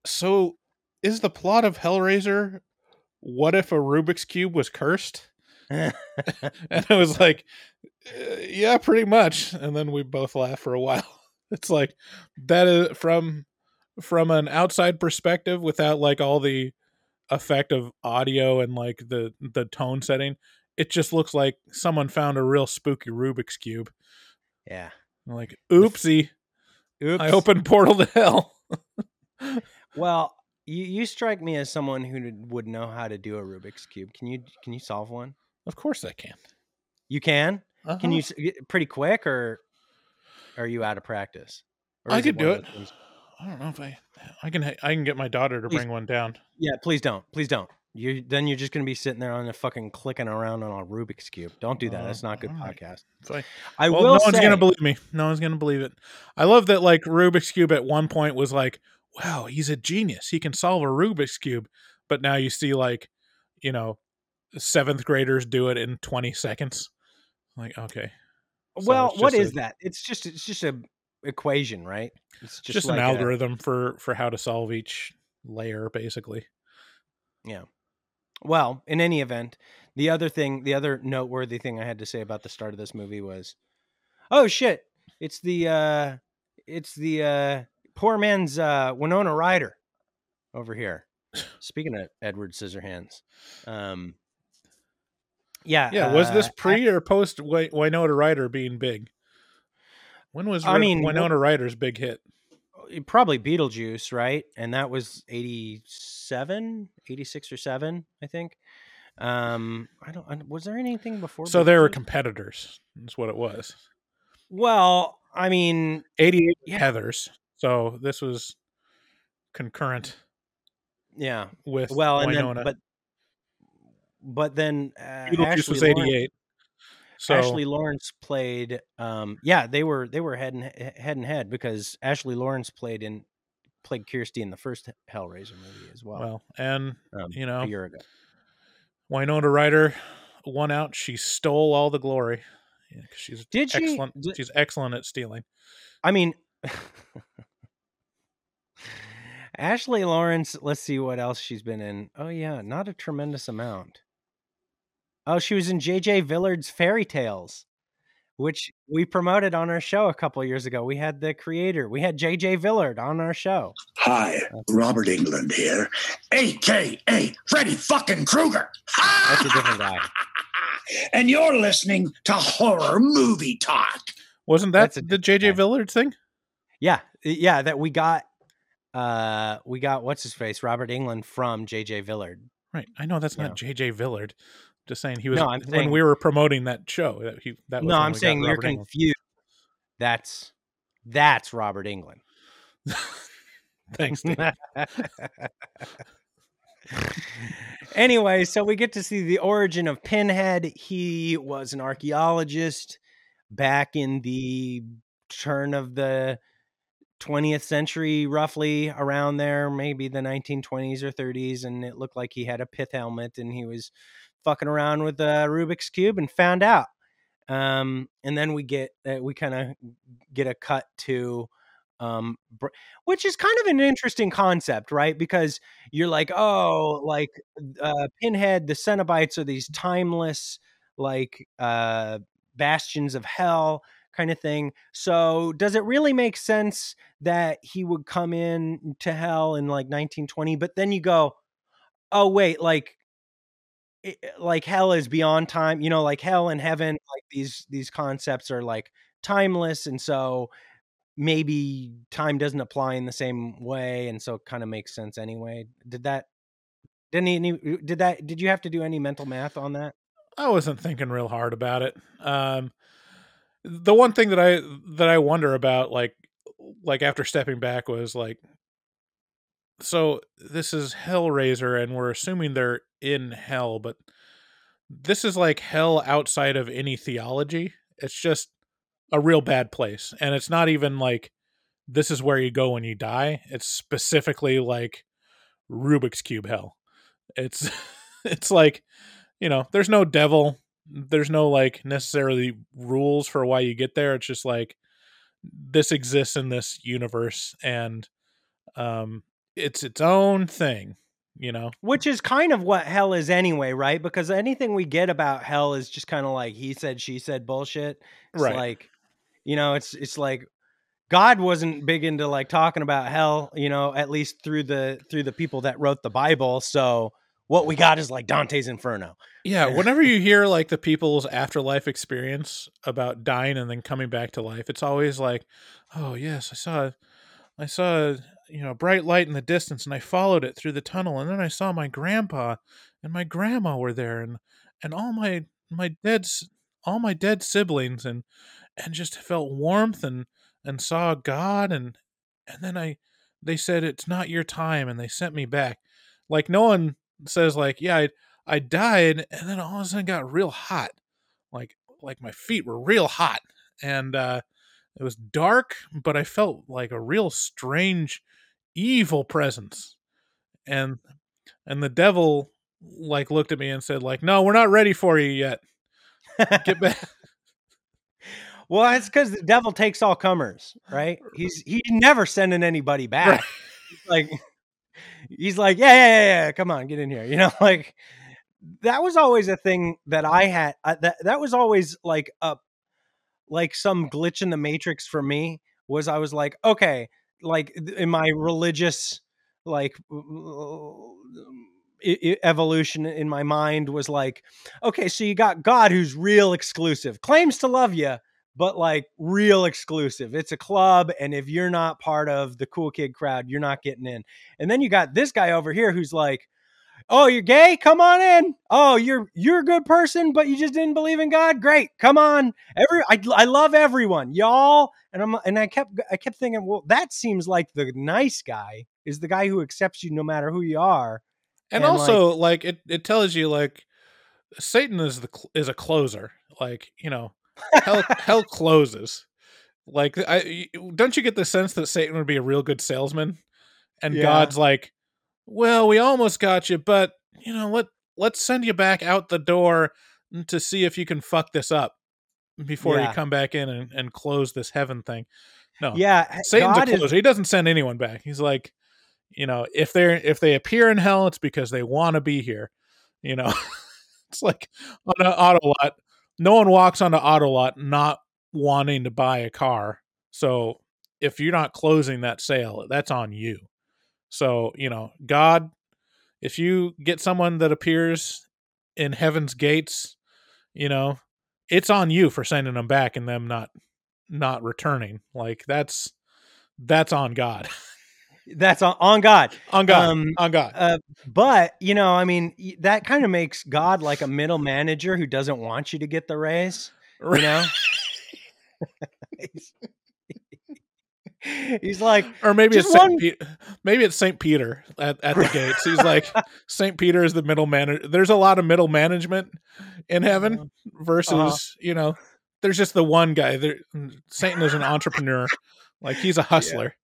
Speaker 8: "So, is the plot of Hellraiser? What if a Rubik's cube was cursed?" and I was like, "Uh, "Yeah, pretty much." And then we both laughed for a while. It's like that is from from an outside perspective without like all the effect of audio and like the the tone setting it just looks like someone found a real spooky rubik's cube
Speaker 1: yeah.
Speaker 8: I'm like oopsie
Speaker 1: Oops.
Speaker 8: i opened portal to hell
Speaker 1: Well, you, you strike me as someone who would- know how to do a Rubik's cube. Can you can you solve one?
Speaker 8: of course i can
Speaker 1: You can? Can
Speaker 8: Uh-huh.
Speaker 1: you pretty quick or are you out of practice? Or
Speaker 8: i could do it i don't know if i i can i can get my daughter to
Speaker 1: Please.
Speaker 8: bring one down
Speaker 1: Yeah, please don't. Please don't. You then you're just going to be sitting there on the fucking clicking around on a Rubik's cube. Don't do that.
Speaker 8: Uh,
Speaker 1: That's not good
Speaker 8: right.
Speaker 1: podcast.
Speaker 8: Fine.
Speaker 1: I
Speaker 8: well
Speaker 1: will
Speaker 8: no one's gonna believe me no one's gonna believe it i love that like rubik's cube at one point was like wow he's a genius he can solve a rubik's cube but now you see like you know seventh graders do it in 20 seconds like okay
Speaker 1: well,
Speaker 8: it's
Speaker 1: what
Speaker 8: just
Speaker 1: is
Speaker 8: a-
Speaker 1: that? It's just it's just a equation, right? It's
Speaker 8: just,
Speaker 1: like
Speaker 8: an
Speaker 1: a-
Speaker 8: algorithm for for how to solve each layer basically
Speaker 1: Yeah. Well, in any event, the other thing, the other noteworthy thing I had to say about the start of this movie was, oh shit, it's the uh it's the uh poor man's uh Winona Ryder over here. Speaking of Edward Scissorhands. Um Yeah.
Speaker 8: yeah was this
Speaker 1: uh,
Speaker 8: pre or post winona ryder being big when was
Speaker 1: I mean,
Speaker 8: winona ryder's big hit
Speaker 1: probably Beetlejuice, right? And that was 87, 86 or 7, I think. Um, I don't. I- Was there anything before?
Speaker 8: So there were competitors. That's what it was.
Speaker 1: Well, I mean,
Speaker 8: 88
Speaker 1: Yeah.
Speaker 8: Heathers. So this was concurrent
Speaker 1: yeah.
Speaker 8: with
Speaker 1: Well, and
Speaker 8: Winona.
Speaker 1: then but but then uh, Ashley
Speaker 8: was
Speaker 1: Laurence-
Speaker 8: 88. So
Speaker 1: Ashley Laurence played. Um, yeah, they were they were head and head and head because Ashley Laurence played in played Kirsty in the first Hellraiser movie as well.
Speaker 8: well, and
Speaker 1: um,
Speaker 8: you know,
Speaker 1: a year ago.
Speaker 8: Winona Ryder won out. She stole all the glory. Yeah, she's
Speaker 1: Did she?
Speaker 8: excellent.
Speaker 1: Did-
Speaker 8: she's excellent at stealing.
Speaker 1: I mean, Ashley Laurence. Let's see what else she's been in. Oh yeah, not a tremendous amount. Oh, she was in J.J. Villard's Fairy Tales, which we promoted on our show a couple years ago. We had the creator. We had J.J. Villard on our show.
Speaker 12: Hi, Robert Englund here, aka Freddy fucking Krueger.
Speaker 1: That's a different guy.
Speaker 12: And you're listening to Horror Movie Talk.
Speaker 8: Wasn't that
Speaker 1: That's a
Speaker 8: the JJ Villard thing?
Speaker 1: Yeah, yeah, that we got. Uh, we got what's his face, Robert Englund from J.J. Villard.
Speaker 8: Right. I know that's
Speaker 1: Yeah.
Speaker 8: not JJ Villard. Just saying he was
Speaker 1: No, I'm
Speaker 8: when
Speaker 1: saying-
Speaker 8: we were promoting that show. That he that was
Speaker 1: No, I'm saying you're
Speaker 8: Englund.
Speaker 1: confused. That's that's Robert Englund.
Speaker 8: Thanks.
Speaker 1: Anyway, so we get to see the origin of Pinhead. He was an archaeologist back in the turn of the 20th century, roughly around there, maybe the 1920s or 30s. And it looked like he had a pith helmet and he was fucking around with the Rubik's Cube and found out. Um, and then we get, uh, we kind of get a cut to, um, br- which is kind of an interesting concept, right? Because you're like, oh, like uh, Pinhead, the Cenobites are these timeless, like uh, bastions of hell kind of thing. So, does it really make sense that he would come in to hell in like 1920? But then you go, oh wait, like, like hell is beyond time. You know, like hell and heaven, like these these concepts are like timeless, and so maybe time doesn't apply in the same way and so it kind of makes sense anyway did that didn't any did that did you have to do any mental math on that
Speaker 8: I wasn't thinking real hard about it. Um, the one thing that I that I wonder about, like, like after stepping back, was like, so this is Hellraiser, and we're assuming they're in hell, but this is like hell outside of any theology. It's just a real bad place, and it's not even like this is where you go when you die. It's specifically like Rubik's cube hell. It's it's like you know, there's no devil. There's no like necessarily rules for why you get there. It's just like this exists in this universe and um it's its own thing, you know.
Speaker 1: which is kind of what hell is anyway right because anything we get about hell is just kind of like he said she said bullshit it's
Speaker 8: Right.
Speaker 1: like you know it's it's like god wasn't big into like talking about hell you know at least through the through the people that wrote the bible so what we got is like dante's inferno
Speaker 8: Yeah, whenever you hear like the people's afterlife experience about dying and then coming back to life, it's always like, "Oh, yes, I saw I saw, you know, bright light in the distance and I followed it through the tunnel and then I saw my grandpa and my grandma were there and and all my my dead all my dead siblings and and just felt warmth and and saw God and and then I they said it's not your time and they sent me back. Like no one says like, yeah, I I died and then all of a sudden got real hot. Like like my feet were real hot and uh it was dark, but I felt like a real strange evil presence. And and the devil like looked at me and said like, "No, we're not ready for you yet. Get back."
Speaker 1: well it's because the devil takes all comers right he's he's never sending anybody back He's like he's like yeah, yeah yeah yeah come on get in here you know like that was always a thing that i had uh, that that was always like a like some glitch in the matrix for me was i was like okay like in my religious like um, e- evolution in my mind was like okay so you got god who's real exclusive claims to love you but like real exclusive. It's a club, and if you're not part of the cool kid crowd, you're not getting in. And then you got this guy over here who's like, "Oh, you're gay? Come on in. Oh, you're you're a good person, but you just didn't believe in God. Great, come on. Every I, I love everyone, y'all." And I'm and I kept I kept thinking, well, that seems like the nice guy is the guy who accepts you no matter who you are.
Speaker 8: and, also like, it, it tells you like satan is the is a closer like you know hell hell closes like i don't you get the sense that satan would be a real good salesman and
Speaker 1: Yeah.
Speaker 8: god's like well we almost got you but you know let let's send you back out the door to see if you can fuck this up before
Speaker 1: Yeah.
Speaker 8: you come back in and, and close this heaven thing no
Speaker 1: yeah,
Speaker 8: Satan's
Speaker 1: God
Speaker 8: a
Speaker 1: is-
Speaker 8: closer. He doesn't send anyone back. He's like, you know, if they're if they appear in hell, it's because they want to be here. You know, it's like on an auto lot. No one walks on an auto lot not wanting to buy a car. So if you're not closing that sale, that's on you. So you know, God, if you get someone that appears in heaven's gates, you know, it's on you for sending them back and them not not returning. Like that's that's on God.
Speaker 1: that's on, on God.
Speaker 8: on God.
Speaker 1: Um,
Speaker 8: on God.
Speaker 1: Uh, but you know, I mean, that kind of makes God like a middle manager who doesn't want you to get the raise. You know, he's, like,
Speaker 8: or maybe it's Saint
Speaker 1: one-
Speaker 8: Pe- maybe it's Saint Peter at, at the gates. He's like Saint Peter is the middle manager. There's a lot of middle management in heaven versus
Speaker 1: Uh-huh.
Speaker 8: you know. There's just the one guy. There, Satan is an entrepreneur. Like he's a hustler.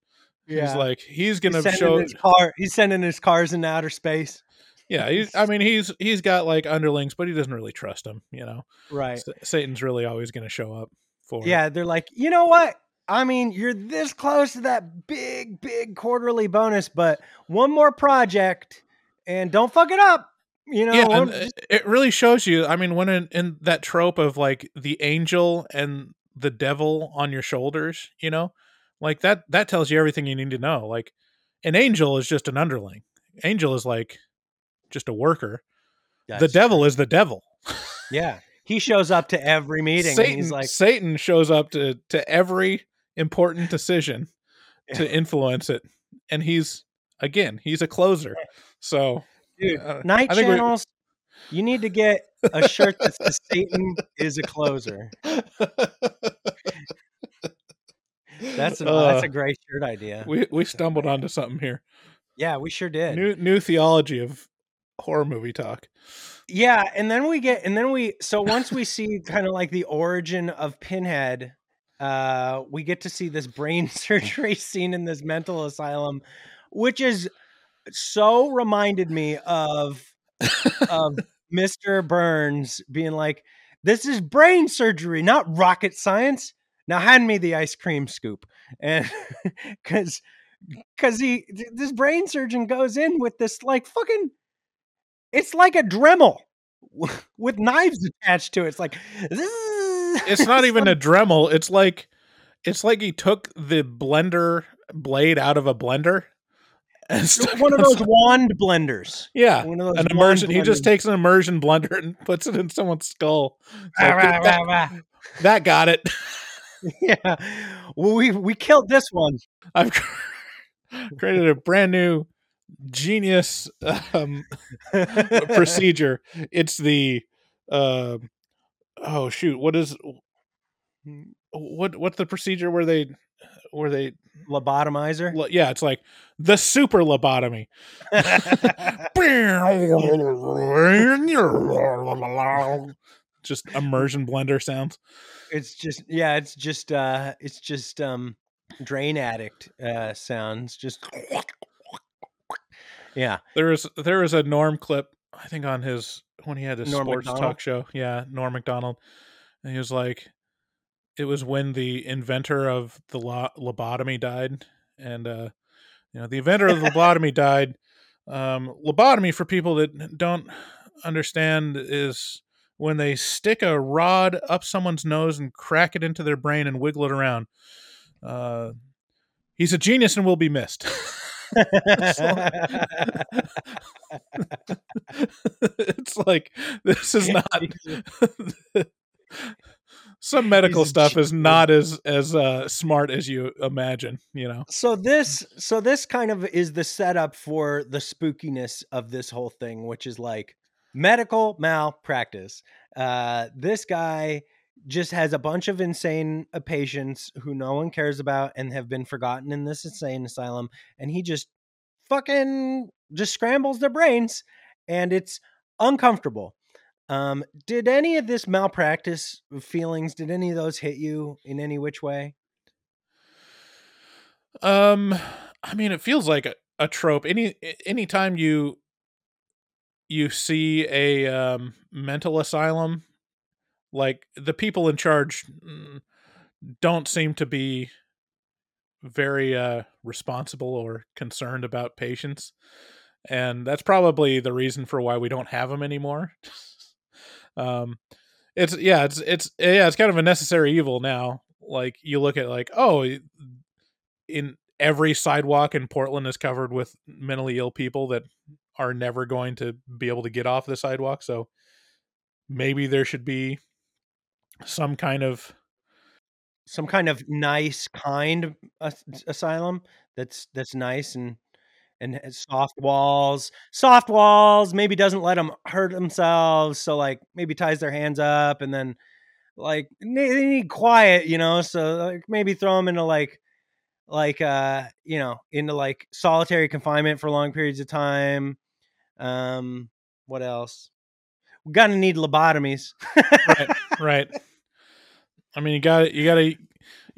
Speaker 1: Yeah.
Speaker 8: He's like he's gonna
Speaker 1: he's
Speaker 8: show.
Speaker 1: his car. He's sending his cars into outer space.
Speaker 8: Yeah, he's, I mean he's he's got like underlings, but he doesn't really trust them. You know,
Speaker 1: Right.
Speaker 8: Sa- Satan's really always going to show up for. it.
Speaker 1: Yeah, they're like, you know what? I mean, you're this close to that big, big quarterly bonus, but one more project and don't fuck it up. You know,
Speaker 8: yeah,
Speaker 1: one-
Speaker 8: it- really shows you. I mean, when in, in that trope of like the angel and the devil on your shoulders, you know, like that that tells you everything you need to know. Like an angel is just an underling. Angel is like just a worker. the
Speaker 1: That's
Speaker 8: devil is the devil.
Speaker 1: yeah, he shows up to every meeting. and
Speaker 8: Satan,
Speaker 1: he's like,
Speaker 8: Satan shows up to to every important decision to influence it, and he's again he's a closer. So,
Speaker 1: dude,
Speaker 8: uh,
Speaker 1: night
Speaker 8: think we-
Speaker 1: channels. You need to get a shirt that says Satan is a closer. That's a, that's a
Speaker 8: Uh,
Speaker 1: great shirt idea.
Speaker 8: we we stumbled onto something here.
Speaker 1: yeah, we sure did.
Speaker 8: New new theology of horror movie talk.
Speaker 1: Yeah, and then we get and then we so once we see kind of like the origin of Pinhead, uh we get to see this brain surgery scene in this mental asylum, which is so reminded me of of Mr. Burns being like, This is brain surgery, not rocket science. Now hand me the ice cream scoop. And cause cause he this brain surgeon goes in with this like fucking it's like a Dremel with knives attached to it. It's like
Speaker 8: It's not even a Dremel. It's like it's like he took the blender blade out of a blender.
Speaker 1: One of those wand blenders.
Speaker 8: Yeah,
Speaker 1: one of those
Speaker 8: an immersion. He just takes an immersion blender and puts it in someone's skull. Like, that, that got it.
Speaker 1: yeah. Well, we we killed this one.
Speaker 8: I've created a brand new genius um, procedure. It's the uh, oh shoot, what is what what's the procedure where they where they
Speaker 1: Lobotomizer.
Speaker 8: lo- yeah, it's like the super lobotomy. just immersion blender sounds.
Speaker 1: It's just yeah, it's just uh it's just um drain addict uh sounds. Just yeah.
Speaker 8: There is there is a Norm clip, I think on his when he had his
Speaker 1: Norm
Speaker 8: sports
Speaker 1: Macdonald?
Speaker 8: talk show. Yeah, Norm Macdonald. And he was like it was when the inventor of the lo- lobotomy died and uh you know, the inventor of the lobotomy died. Um lobotomy for people that don't understand is when they stick a rod up someone's nose and crack it into their brain and wiggle it around. Uh he's a genius and will be missed. it's like this is not Some medical
Speaker 1: He's
Speaker 8: stuff is not as as uh, smart as you imagine. You know.
Speaker 1: So this so this kind of is the setup for the spookiness of this whole thing, which is like medical malpractice. Uh this guy just has a bunch of insane uh, patients who no one cares about and have been forgotten in this insane asylum and he just fucking just scrambles their brains and it's uncomfortable. Um did any of this malpractice feelings did any of those hit you in any which way?
Speaker 8: Um, I mean, it feels like a, a trope. Any anytime you you see a um, mental asylum, like the people in charge mm, don't seem to be very uh, responsible or concerned about patients, and that's probably the reason for why we don't have them anymore. um, it's yeah, it's it's yeah, it's kind of a necessary evil now. Like you look at like oh in every sidewalk in Portland is covered with mentally ill people that are never going to be able to get off the sidewalk. So maybe there should be some kind of
Speaker 1: some kind of nice kind as- asylum that's that's nice and and soft walls soft walls maybe doesn't let them hurt themselves so like maybe ties their hands up and then like they they need quiet you know so like maybe throw them into like like uh you know into like solitary confinement for long periods of time um what else we're gonna need lobotomies
Speaker 8: right, right. I mean, you got you got to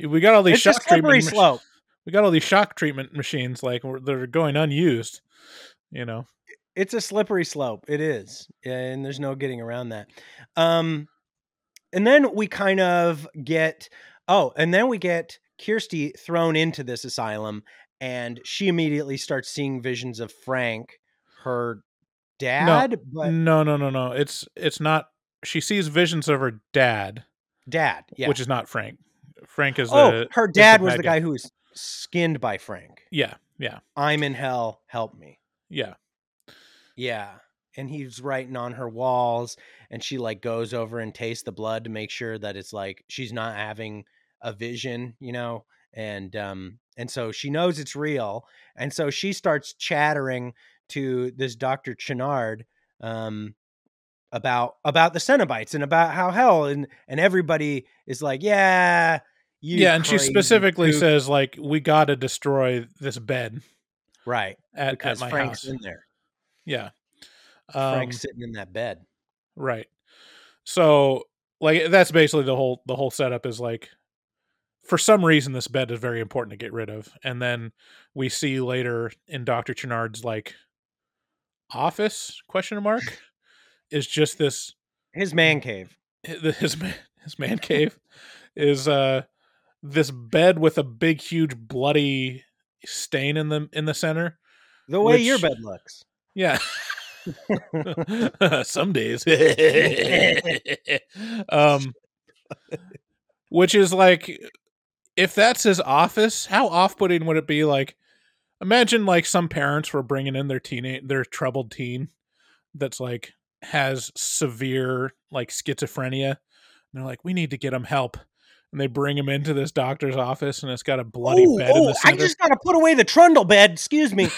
Speaker 8: we got all these
Speaker 1: It's
Speaker 8: shock treatment.
Speaker 1: slope.
Speaker 8: We got all these shock treatment machines like they're going unused. You know,
Speaker 1: it's a slippery slope. It is, and there's no getting around that. Um, and then we kind of get oh, and then we get Kirsty thrown into this asylum, and she immediately starts seeing visions of Frank, her dad, but
Speaker 8: no, no, no, no. It's it's not. She sees visions of her dad,
Speaker 1: dad, yeah.
Speaker 8: which is not Frank. Frank is
Speaker 1: oh,
Speaker 8: the
Speaker 1: her dad was
Speaker 8: bad
Speaker 1: the guy who was skinned by Frank.
Speaker 8: Yeah, yeah,
Speaker 1: I'm in hell, help me.
Speaker 8: yeah.
Speaker 1: Yeah. And he's writing on her walls and she like goes over and tastes the blood to make sure that it's like she's not having a vision, you know? And um and so she knows it's real. And so she starts chattering to this Dr. Channard um about about the Cenobites and about how hell and and everybody is like, yeah, you
Speaker 8: yeah, and she specifically
Speaker 1: kook."
Speaker 8: says like we got to destroy this bed
Speaker 1: right
Speaker 8: at,
Speaker 1: because
Speaker 8: at my
Speaker 1: Frank's
Speaker 8: house.
Speaker 1: in there.
Speaker 8: Yeah, um,
Speaker 1: Frank's sitting in that bed.
Speaker 8: right. So like that's basically the whole the whole setup is like for some reason this bed is very important to get rid of, and then we see later in Doctor Channard's like office question mark is just this
Speaker 1: His man cave.
Speaker 8: hi- his man his man cave is uh this bed with a big huge bloody stain in the in the center
Speaker 1: The way your bed looks.
Speaker 8: yeah some days um which is like if that's his office how off-putting would it be like imagine like some parents were bringing in their teenage their troubled teen that's like has severe like schizophrenia. And they're like we need to get him help. And they bring him into this doctor's office and it's got a bloody
Speaker 1: oh,
Speaker 8: bed in
Speaker 1: oh,
Speaker 8: the
Speaker 1: I just gotta put away the trundle bed. Excuse me.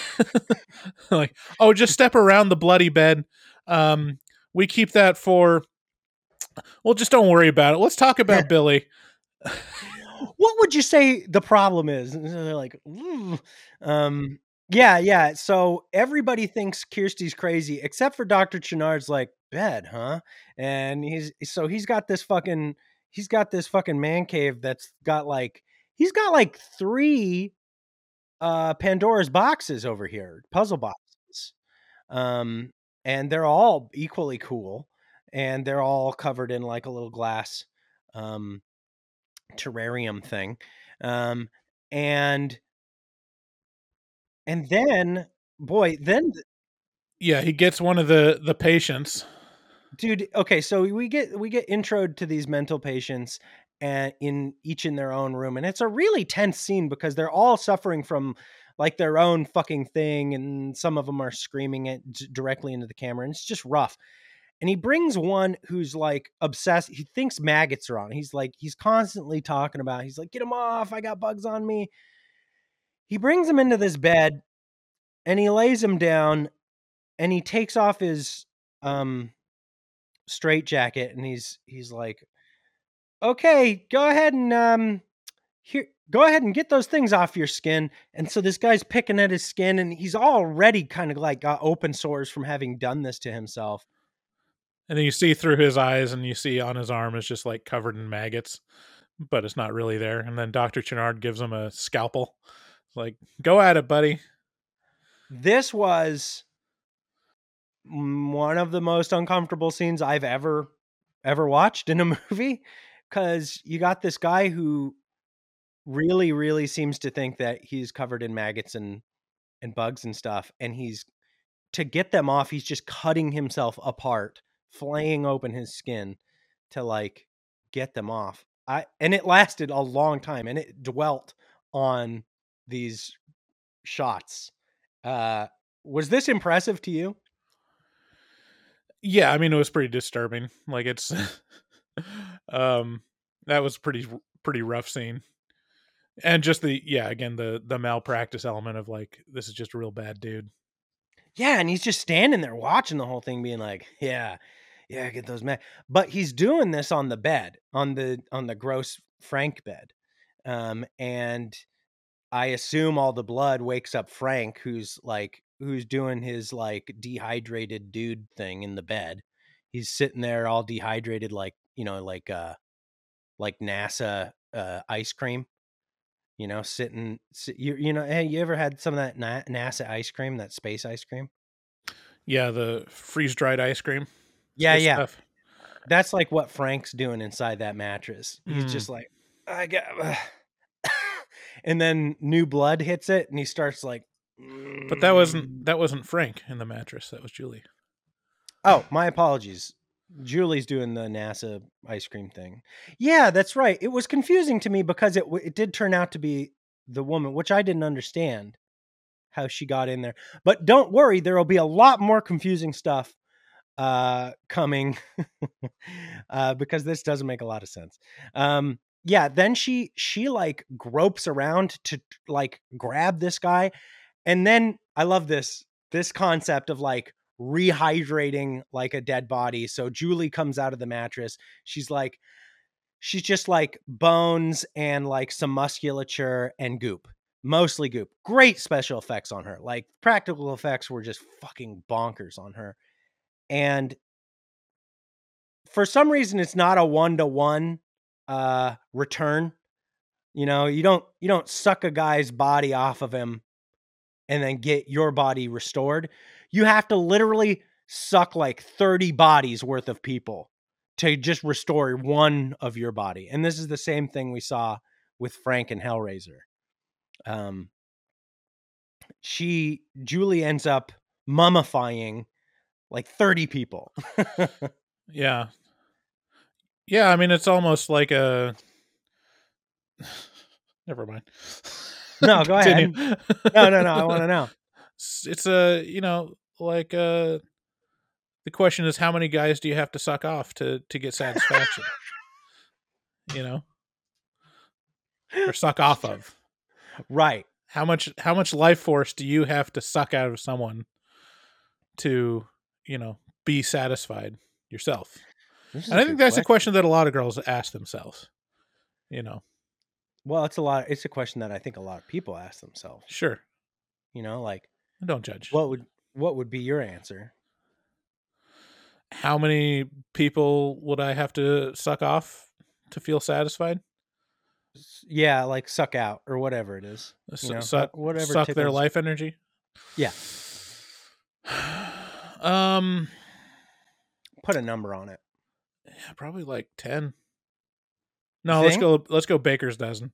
Speaker 8: like oh just step around the bloody bed. Um we keep that for well just don't worry about it. Let's talk about billy
Speaker 1: what would you say the problem is? And they're like, um, yeah, yeah. So everybody thinks Kirsty's crazy, except for Doctor Channard's like bed, huh? And he's so he's got this fucking he's got this fucking man cave that's got like he's got like three uh Pandora's boxes over here, puzzle boxes. Um, and they're all equally cool, and they're all covered in like a little glass um terrarium thing. Um, and and then boy, then
Speaker 8: yeah he gets one of the the patients
Speaker 1: dude okay so we get we get introed to these mental patients and in each in their own room and it's a really tense scene because they're all suffering from like their own fucking thing and some of them are screaming it directly into the camera and it's just rough and he brings one who's like obsessed. He thinks maggots are on. He's like he's constantly talking about. He's like, "Get him off! I got bugs on me." He brings him into this bed, and he lays him down, and he takes off his um straight jacket, and he's he's like, "Okay, go ahead and um here." Go ahead and get those things off your skin. And so this guy's picking at his skin, and he's already kind of like got open sores from having done this to himself.
Speaker 8: And then you see through his eyes, and you see on his arm is just like covered in maggots, but it's not really there. And then Doctor Channard gives him a scalpel, like, "Go at it, buddy."
Speaker 1: This was one of the most uncomfortable scenes I've ever ever watched in a movie cuz you got this guy who really really seems to think that he's covered in maggots and and bugs and stuff and he's to get them off he's just cutting himself apart flaying open his skin to like get them off i and it lasted a long time and it dwelt on these shots uh was this impressive to you
Speaker 8: Yeah, I mean it was pretty disturbing. Like it's um that was pretty pretty rough scene. And just the yeah, again the the malpractice element of like this is just a real bad dude.
Speaker 1: Yeah, and he's just standing there watching the whole thing, being like, "Yeah, yeah, get those men." But he's doing this on the bed, on the on the gross Frank bed, um, and I assume all the blood wakes up Frank, who's like, who's doing his like dehydrated dude thing in the bed. He's sitting there all dehydrated, like you know, like uh, like NASA uh, ice cream. You know, sitting, sit, you you know, hey, you ever had some of that Na- NASA ice cream, that space ice cream?
Speaker 8: Yeah, the freeze dried ice cream.
Speaker 1: Yeah, yeah.
Speaker 8: stuff.
Speaker 1: That's like what Frank's doing inside that mattress. He's
Speaker 8: Mm.
Speaker 1: just like, I got, and then new blood hits it, and he starts like,
Speaker 8: But that wasn't that wasn't Frank in the mattress. That was Julie.
Speaker 1: oh, my apologies. Julie's doing the NASA ice cream thing. Yeah, that's right. It was confusing to me because it it did turn out to be the woman, which I didn't understand how she got in there. But don't worry, there will be a lot more confusing stuff uh coming uh because this doesn't make a lot of sense. Um yeah, then she she like gropes around to like grab this guy and then I love this this concept of like rehydrating like a dead body. So Julie comes out of the mattress. She's like she's just like bones and like some musculature and goop. Mostly goop. Great special effects on her. Like practical effects were just fucking bonkers on her. And for some reason it's not a one to one return. You know, you don't you don't suck a guy's body off of him and then get your body restored. You have to literally suck like 30 bodies worth of people to just restore one of your body. And this is the same thing we saw with Frank and Hellraiser. Um she Julie ends up mummifying like 30 people.
Speaker 8: Yeah. Yeah, I mean it's almost like a Never mind.
Speaker 1: No, go ahead. No, no, no, I wanna know.
Speaker 8: It's, it's a, you know, like uh the question is how many guys do you have to suck off to to get satisfaction? you know? Or suck off of.
Speaker 1: Right.
Speaker 8: How much how much life force do you have to suck out of someone to, you know, be satisfied yourself? And I think that's a
Speaker 1: question.
Speaker 8: question that a lot of girls ask themselves. You know.
Speaker 1: Well, it's a lot it's a question that I think a lot of people ask themselves.
Speaker 8: Sure.
Speaker 1: You know, like
Speaker 8: Don't judge.
Speaker 1: what would what would be your answer?
Speaker 8: How many people would I have to suck off to feel satisfied?
Speaker 1: Yeah, like suck out or whatever it is. You know,
Speaker 8: suck,
Speaker 1: whatever
Speaker 8: suck their life energy.
Speaker 1: Yeah.
Speaker 8: Um,
Speaker 1: Put a number on it.
Speaker 8: yeah, probably like ten. No, let's go. Let's go. Baker's dozen.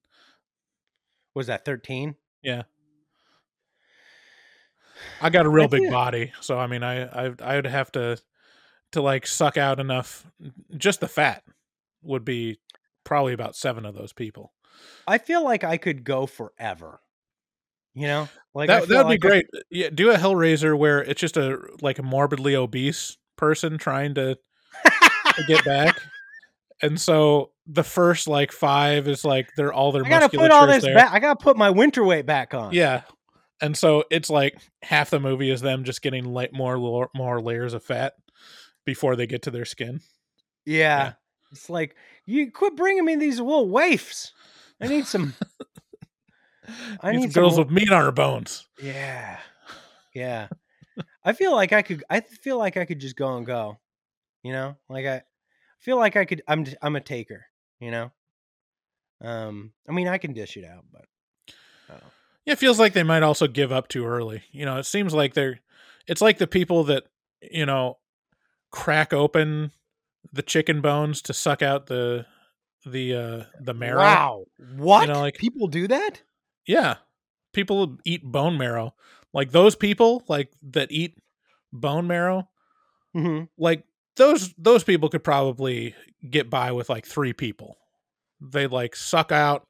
Speaker 1: Was that 13?
Speaker 8: Yeah. I got a real big body, so I mean, I I I would have to to like suck out enough. Just the fat would be probably about seven of those people.
Speaker 1: I feel like I could go forever. You know? Like
Speaker 8: that that'd
Speaker 1: like
Speaker 8: be
Speaker 1: I-
Speaker 8: great. Yeah, do a Hellraiser where it's just a like a morbidly obese person trying to, to get back. And so the first like five is like they're all their
Speaker 1: I gotta put all this back. I gotta put my winter weight back on.
Speaker 8: Yeah. And so it's like half the movie is them just getting like more more layers of fat before they get to their skin.
Speaker 1: Yeah. It's like you quit bringing me these little waifs. I need some. I
Speaker 8: Need
Speaker 1: need
Speaker 8: some girls with meat on her bones.
Speaker 1: Yeah. Yeah. I feel like I could I feel like I could just go and go. You know? Like I feel like I could I'm just, I'm a taker, you know? Um I mean I can dish it out, but
Speaker 8: Yeah, it feels like they might also give up too early. You know, it seems like they're it's like the people that, you know, crack open the chicken bones to suck out the the uh the marrow.
Speaker 1: Wow. What?
Speaker 8: You know, like
Speaker 1: People do that?
Speaker 8: Yeah. People eat bone marrow. Like those people like that eat bone marrow,
Speaker 1: Mm-hmm.
Speaker 8: like those those people could probably get by with like three people. They like suck out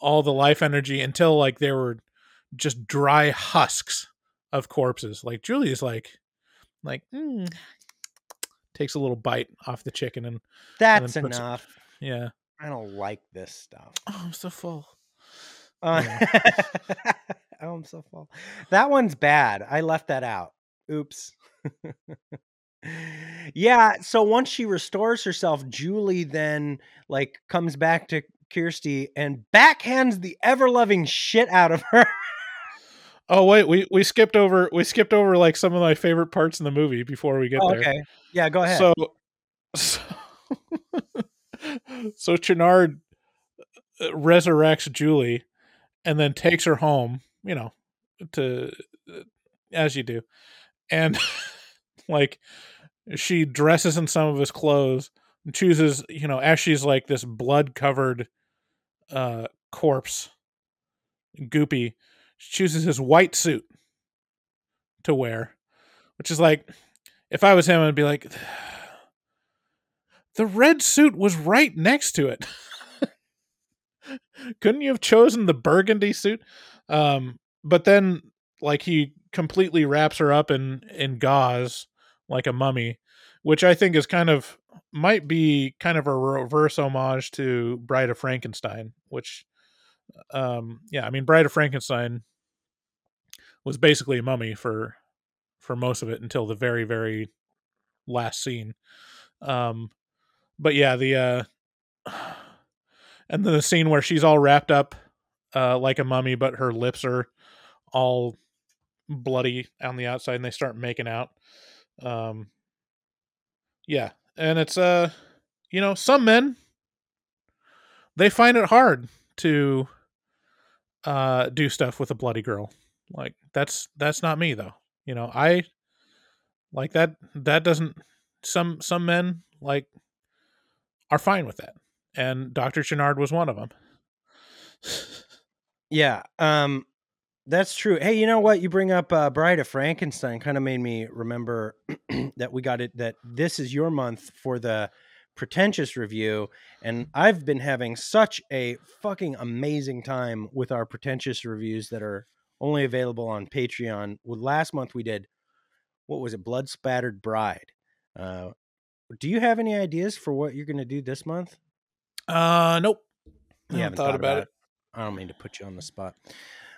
Speaker 8: all the life energy until like they were just dry husks of corpses. Like Julie's like like mm, takes a little bite off the chicken and
Speaker 1: That's
Speaker 8: then puts it-
Speaker 1: enough.
Speaker 8: yeah.
Speaker 1: I don't like this stuff.
Speaker 8: Oh, I'm so full.
Speaker 1: Uh, oh, I'm so full. That one's bad. I left that out. Oops. yeah. So once she restores herself, Julie then like comes back to Kirsty and backhands the ever loving shit out of her.
Speaker 8: Oh wait, we we skipped over we skipped over like some of my favorite parts in the movie before we get
Speaker 1: Oh,
Speaker 8: there.
Speaker 1: okay. Yeah. Go ahead.
Speaker 8: So, so, so Channard uh, resurrects Julie and then takes her home, you know, to uh, as you do. And like she dresses in some of his clothes and chooses, you know, as she's like this blood-covered uh corpse goopy, she chooses his white suit to wear, which is like if I was him, I'd be like, the red suit was right next to it. Couldn't you have chosen the burgundy suit? Um, but then, like, he completely wraps her up in in gauze like a mummy, which I think is kind of might be kind of a reverse homage to Bride of Frankenstein, which, um, yeah, I mean, Bride of Frankenstein was basically a mummy for for most of it until the very very last scene. Um, but yeah, the uh, and then the scene where she's all wrapped up uh, like a mummy, but her lips are all bloody on the outside, and they start making out. Um, yeah, and it's uh, you know, some men they find it hard to uh do stuff with a bloody girl. Like that's that's not me though. You know, I like that that doesn't some some men like are fine with that. And Dr. Channard was one of them.
Speaker 1: Yeah, um, that's true. Hey, you know what? You bring up uh, Bride of Frankenstein. Kind of made me remember that we got it. That this is your month for the pretentious review, and I've been having such a fucking amazing time with our pretentious reviews that are only available on Patreon. Well, last month we did what was it? Blood spattered bride. Uh, do you have any ideas for what you're going to do this month?
Speaker 8: Uh nope.
Speaker 1: You
Speaker 8: I
Speaker 1: haven't
Speaker 8: haven't thought about it.
Speaker 1: I don't mean to put you on the spot.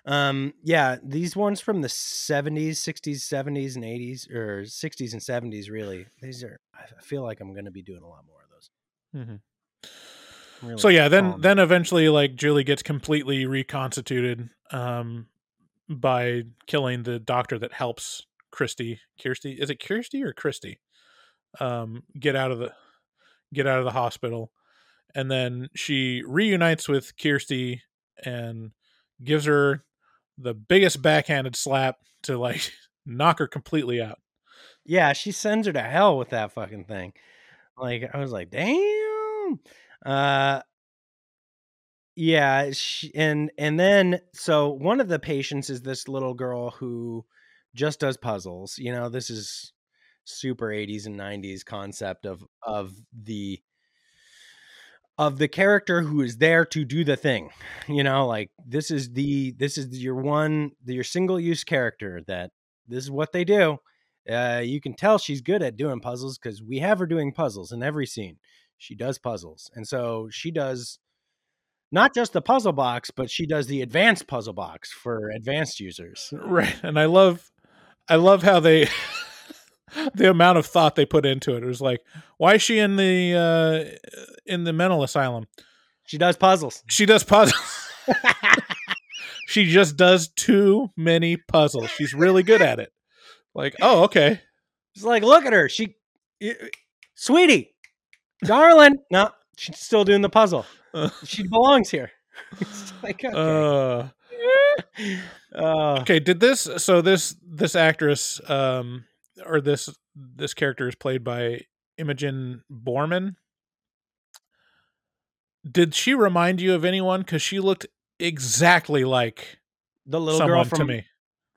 Speaker 1: Um, yeah, these ones from the 70s, 60s, 70s, and 80s, or 60s and 70s, really. These are, I feel like I'm going to be doing a lot more of those.
Speaker 8: Mm-hmm.
Speaker 1: Really
Speaker 8: so yeah, then
Speaker 1: calm.
Speaker 8: then eventually like Julie gets completely reconstituted um by killing the doctor that helps Christy. Kirsty is it Kirsty or Christy? Um get out of the get out of the hospital. And then she reunites with Kirsty and gives her the biggest backhanded slap to like knock her completely out.
Speaker 1: Yeah, she sends her to hell with that fucking thing. Like I was like, damn. Uh yeah, she, and and then so one of the patients is this little girl who just does puzzles. You know, this is super 80s and 90s concept of of the of the character who is there to do the thing. You know, like this is the this is your one your single use character that this is what they do Uh, you can tell she's good at doing puzzles because we have her doing puzzles in every scene. She does puzzles, and so she does not just the puzzle box, but she does the advanced puzzle box for advanced users.
Speaker 8: Right. And I love I love how they the amount of thought they put into it. It was like, why is she in the uh in the mental asylum?
Speaker 1: She does puzzles.
Speaker 8: She does puzzles. she just does too many puzzles. She's really good at it. Like, oh, okay.
Speaker 1: It's like, look at her. She, sweetie, darling. No, she's still doing the puzzle. She belongs here. It's like, okay.
Speaker 8: Uh,
Speaker 1: Uh,
Speaker 8: okay, did this so this this actress um or this this character is played by Imogen Boorman. Did she remind you of anyone cuz she looked exactly like
Speaker 1: the little
Speaker 8: someone
Speaker 1: girl
Speaker 8: to
Speaker 1: from
Speaker 8: me.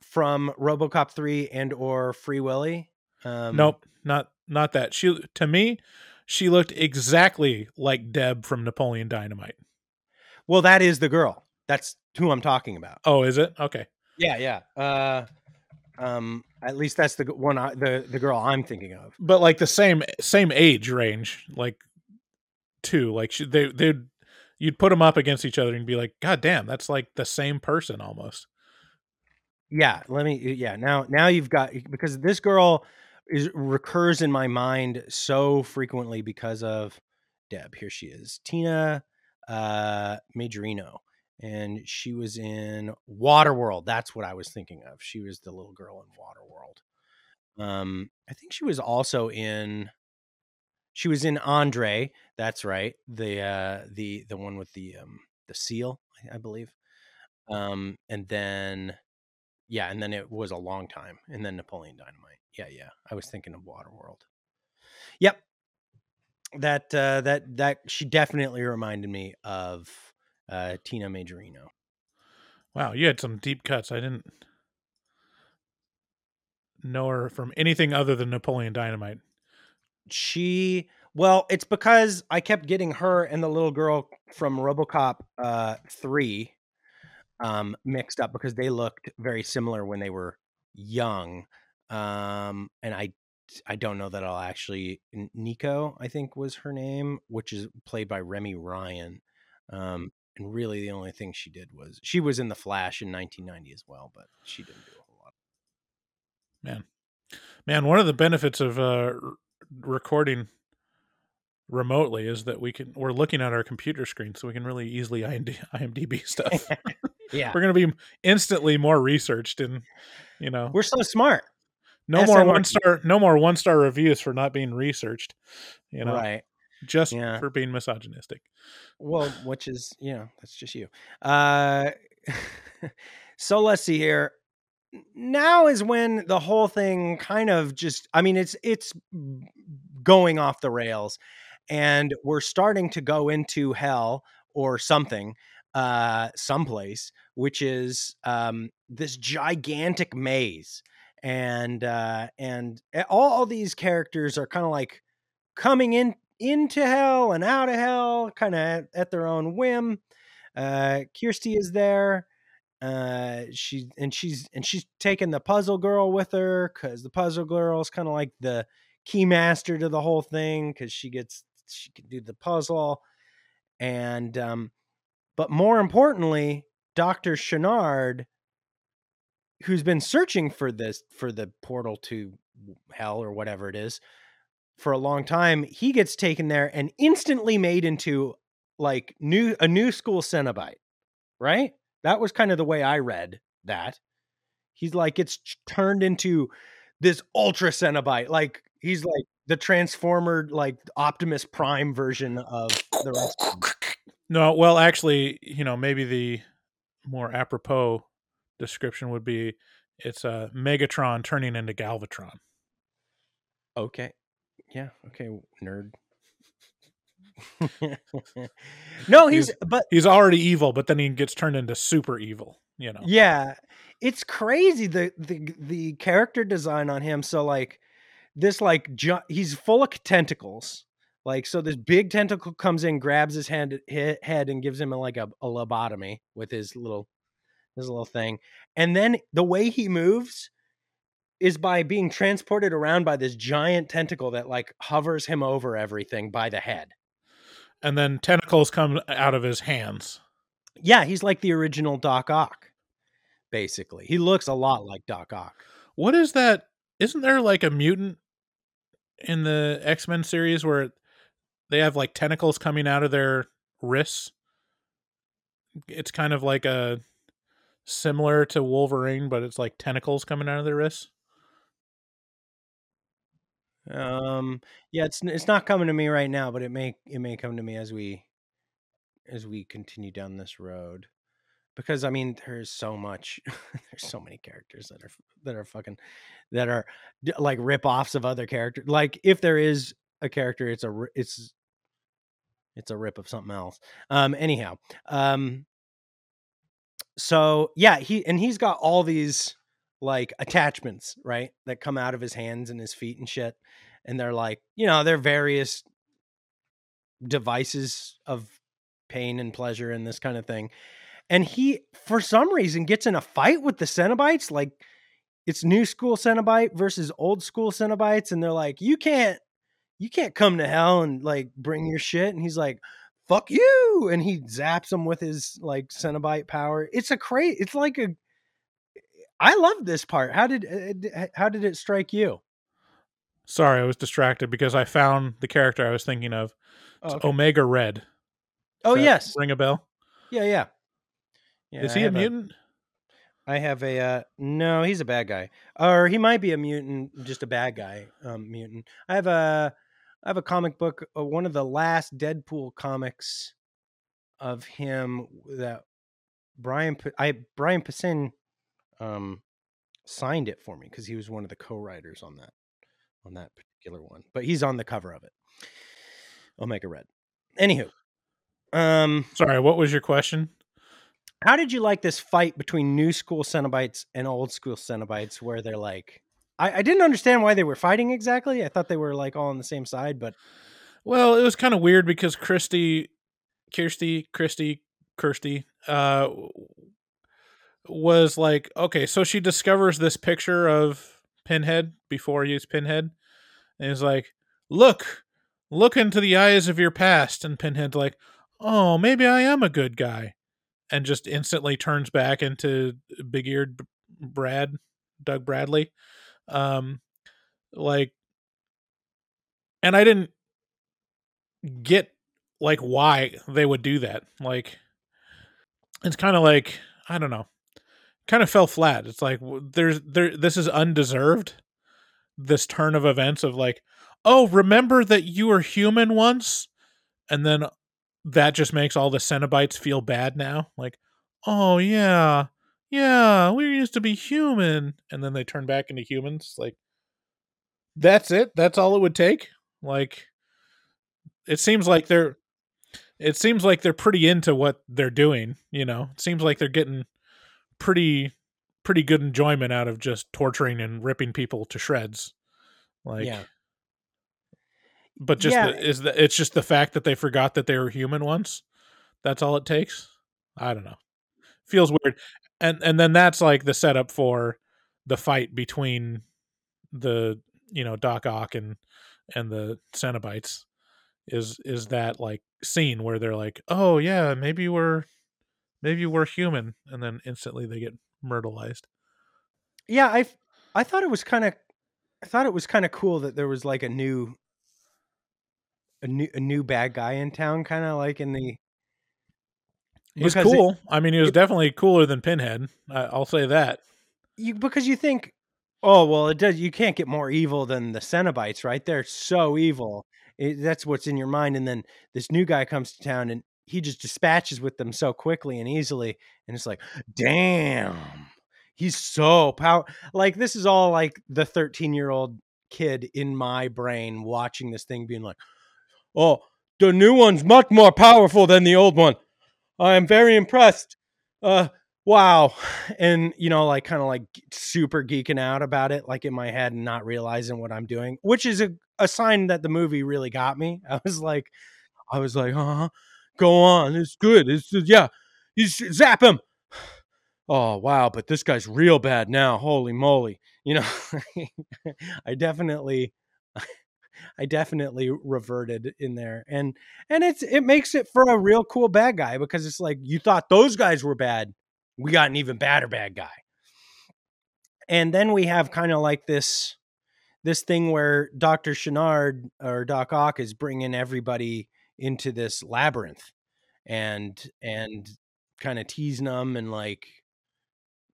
Speaker 1: from RoboCop three and or Free Willy. Um,
Speaker 8: nope, not not that. She to me she looked exactly like Deb from Napoleon Dynamite.
Speaker 1: Well, that is the girl. That's who I'm talking about.
Speaker 8: Oh, is it? Okay.
Speaker 1: Yeah, yeah. Uh, um, at least that's the one. I, the the girl I'm thinking of.
Speaker 8: But like the same same age range, like two. Like she, they they you'd put them up against each other and be like, God damn, that's like the same person almost.
Speaker 1: Yeah, let me. Yeah, now now you've got because this girl is recurs in my mind so frequently because of Deb. Here she is, Tina uh, Majorino, and she was in Waterworld. That's what I was thinking of. She was the little girl in Waterworld. Um, I think she was also in. She was in Andre. That's right. The uh, the the one with the um, the seal, I- believe. Um, and then yeah, and then it was a long time, and then Napoleon Dynamite. Yeah, yeah. I was thinking of Waterworld. Yep. That uh, that that she definitely reminded me of uh, Tina Majorino.
Speaker 8: Wow, you had some deep cuts. I didn't know her from anything other than Napoleon Dynamite.
Speaker 1: She well, it's because I kept getting her and the little girl from RoboCop uh, three um, mixed up because they looked very similar when they were young, um, and I I don't know that I'll actually Nico I think was her name, which is played by Remy Ryan. Um, and really, the only thing she did was she was in the Flash in 1990 as well, but she didn't do a whole lot.
Speaker 8: Man, man, one of the benefits of uh, r- recording remotely is that we can we're looking at our computer screen, so we can really easily IMD, IMDb stuff.
Speaker 1: Yeah.
Speaker 8: we're going to be instantly more researched, and you know,
Speaker 1: We're so smart.
Speaker 8: no more one star, no more one star reviews for not being researched. You know,
Speaker 1: Right.
Speaker 8: Just
Speaker 1: Yeah.
Speaker 8: for being misogynistic.
Speaker 1: Well, which is, you know, that's just you. Uh so let's see here. Now is when the whole thing kind of just I mean it's it's going off the rails and we're starting to go into hell or something uh someplace which is um this gigantic maze and uh and a- all these characters are kind of like coming in into hell and out of hell kind of at, at their own whim. Uh kirsty is there uh she and she's and she's taking the puzzle girl with her because the puzzle girl is kind of like the key master to the whole thing because she gets she can do the puzzle and um but more importantly dr Channard who's been searching for this for the portal to hell or whatever it is for a long time he gets taken there and instantly made into like new a new school cenobite right that was kind of the way i read that he's like it's turned into this ultra cenobite like he's like the transformer like optimus prime version of the rest of.
Speaker 8: No, well, actually, you know, maybe the more apropos description would be it's a Megatron turning into Galvatron.
Speaker 1: okay yeah okay nerd no he's, but
Speaker 8: he's already evil, but then he gets turned into super evil. You know,
Speaker 1: Yeah, it's crazy the the the character design on him. So like this like ju- he's full of tentacles. Like so, this big tentacle comes in, grabs his hand he- head, and gives him a, like a, a lobotomy with his little his little thing. And then the way he moves is by being transported around by this giant tentacle that like hovers him over everything by the head.
Speaker 8: And then tentacles come out of his hands.
Speaker 1: Yeah, he's like the original Doc Ock. Basically, he looks a lot like Doc Ock.
Speaker 8: What is that? Isn't there like a mutant in the X Men series where they have like tentacles coming out of their wrists? It's kind of like a similar to Wolverine, but it's like tentacles coming out of their wrists.
Speaker 1: Um, yeah, it's it's not coming to me right now, but it may it may come to me as we as we continue down this road. Because I mean, there's so much, there's so many characters that are that are fucking that are like rip-offs of other characters. Like if there is a character, it's a it's it's a rip of something else. Um, anyhow, um, so yeah, he and he's got all these like attachments, right, that come out of his hands and his feet and shit, and they're like, you know, they're various devices of pain and pleasure and this kind of thing. And he, for some reason, gets in a fight with the Cenobites. Like it's new school Cenobite versus old school Cenobites, and they're like, you can't, you can't come to hell and like bring your shit. And he's like, fuck you, and he zaps him with his like Cenobite power. It's a crazy. It's like a. I love this part. How did uh, how did it strike you?
Speaker 8: Sorry, I was distracted because I found the character I was thinking of. It's
Speaker 1: Oh, okay.
Speaker 8: Omega Red.
Speaker 1: Oh
Speaker 8: Does that
Speaker 1: yes,
Speaker 8: ring a bell?
Speaker 1: yeah, yeah. Yeah,
Speaker 8: Is
Speaker 1: I
Speaker 8: he a mutant?
Speaker 1: I have a uh no, he's a bad guy. Or he might be a mutant, just a bad guy, um mutant. I have a I have a comic book, uh, one of the last Deadpool comics of him that Brian I Brian Posehn um signed it for me cuz he was one of the co-writers on that on that particular one. But he's on the cover of it. Omega Red. Anywho, um
Speaker 8: Sorry, what was your question?
Speaker 1: how did you like this fight between new school Cenobites and old school Cenobites where they're like I, I didn't understand why they were fighting exactly. I thought they were like all on the same side, but
Speaker 8: Well, it was kind of weird because Christy, Kirsty, Christy, Kirsty, uh, was like, okay, so she discovers this picture of Pinhead before he Pinhead, and he's like, look, look into the eyes of your past, and Pinhead's like, oh, maybe I am a good guy, and just instantly turns back into big eared Brad, Doug Bradley, um, like, and I didn't get like why they would do that. Like it's kind of like I don't know. Kind of fell flat. It's like there's there this is undeserved. This turn of events of like, "Oh, remember that you were human once?" And then that just makes all the Cenobites feel bad now. Like, "Oh yeah. Yeah, we used to be human." And then they turn back into humans like that's it. That's all it would take. Like it seems like they're it seems like they're pretty into what they're doing you know it seems like they're getting pretty pretty good enjoyment out of just torturing and ripping people to shreds. Like
Speaker 1: yeah.
Speaker 8: but just
Speaker 1: Yeah.
Speaker 8: the, is the, it's just the fact that they forgot that they were human once. That's all it takes? I don't know. Feels weird. And and then that's like the setup for the fight between the you know doc ock and and the cenobites is is that like scene where they're like oh yeah maybe we're maybe we're human and then instantly they get myrtleized.
Speaker 1: Yeah, i i thought it was kind of I thought it was kind of cool that there was like a new a new a new bad guy in town kind of like in the because it-
Speaker 8: cool. I mean he was
Speaker 1: it-
Speaker 8: definitely cooler than pinhead I, i'll say that.
Speaker 1: You because you think oh well it does you can't get more evil than the Cenobites right? They're so evil. It, that's what's in your mind and then this new guy comes to town and he just dispatches with them so quickly and easily and it's like damn he's so power like this is all like the 13 year old kid in my brain watching this thing being like oh the new one's much more powerful than the old one. I am very impressed. Uh wow. And you know like kind of like super geeking out about it like in my head and not realizing what i'm doing which is a, a sign that the movie really got me. I was like i was like uh-huh go on it's good it's uh, yeah he's zap him oh wow but this guy's real bad now holy moly you know, I definitely I definitely reverted in there. And and it's it makes it for a real cool bad guy because it's like you thought those guys were bad. We got an even badder bad guy. And then we have kind of like this this thing where Dr. Channard or Doc Ock is bringing everybody into this labyrinth and and kind of teasing them and like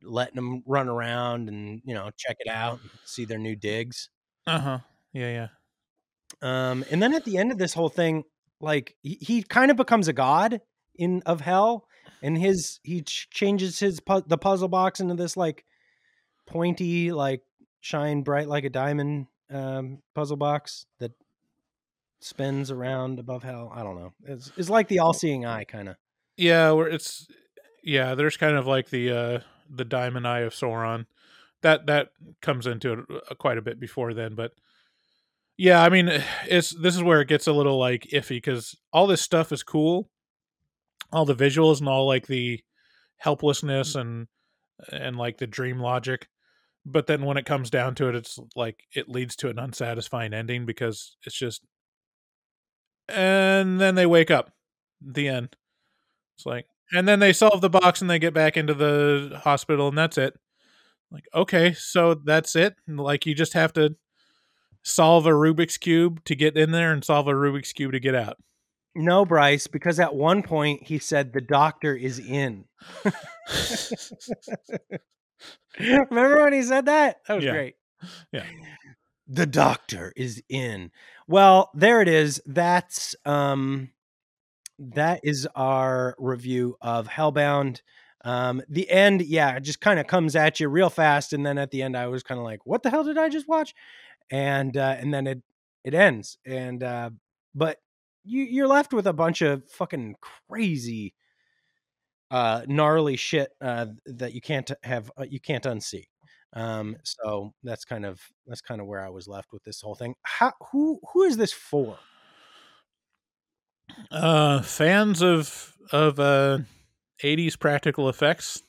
Speaker 1: letting them run around and you know check it out and see their new digs
Speaker 8: Uh-huh. Yeah, yeah.
Speaker 1: um and then at the end of this whole thing like he, he kind of becomes a god in of hell and his he ch- changes his pu- the puzzle box into this like pointy like shine bright like a diamond um puzzle box that spins around above hell i don't know. It's, it's like the all-seeing eye kind of
Speaker 8: Yeah, where it's yeah, there's kind of like the uh the diamond eye of Sauron. That that comes into it uh, quite a bit before then, but yeah, I mean, it's this is where it gets a little like iffy because all this stuff is cool, all the visuals and all like the helplessness and and like the dream logic, but then when it comes down to it, it's like it leads to an unsatisfying ending because it's just, and then they wake up, the end. It's like, and then they solve the box and they get back into the hospital and that's it. Like, okay, so that's it. Like you just have to solve a Rubik's cube to get in there and solve a Rubik's cube to get out.
Speaker 1: no bryce because at one point he said the doctor is in remember when he said that that was
Speaker 8: Yeah.
Speaker 1: great
Speaker 8: Yeah.
Speaker 1: The doctor is in. Well there it is that's um that is our review of hellbound um the end yeah it just kind of comes at you real fast and then at the end i was kind of like what the hell did i just watch? And uh and then it it ends and uh but you you're left with a bunch of fucking crazy uh gnarly shit uh that you can't have uh, you can't unsee um so that's kind of that's kind of where i was left with this whole thing how who who is this for
Speaker 8: Uh, fans of of uh, '80s practical effects,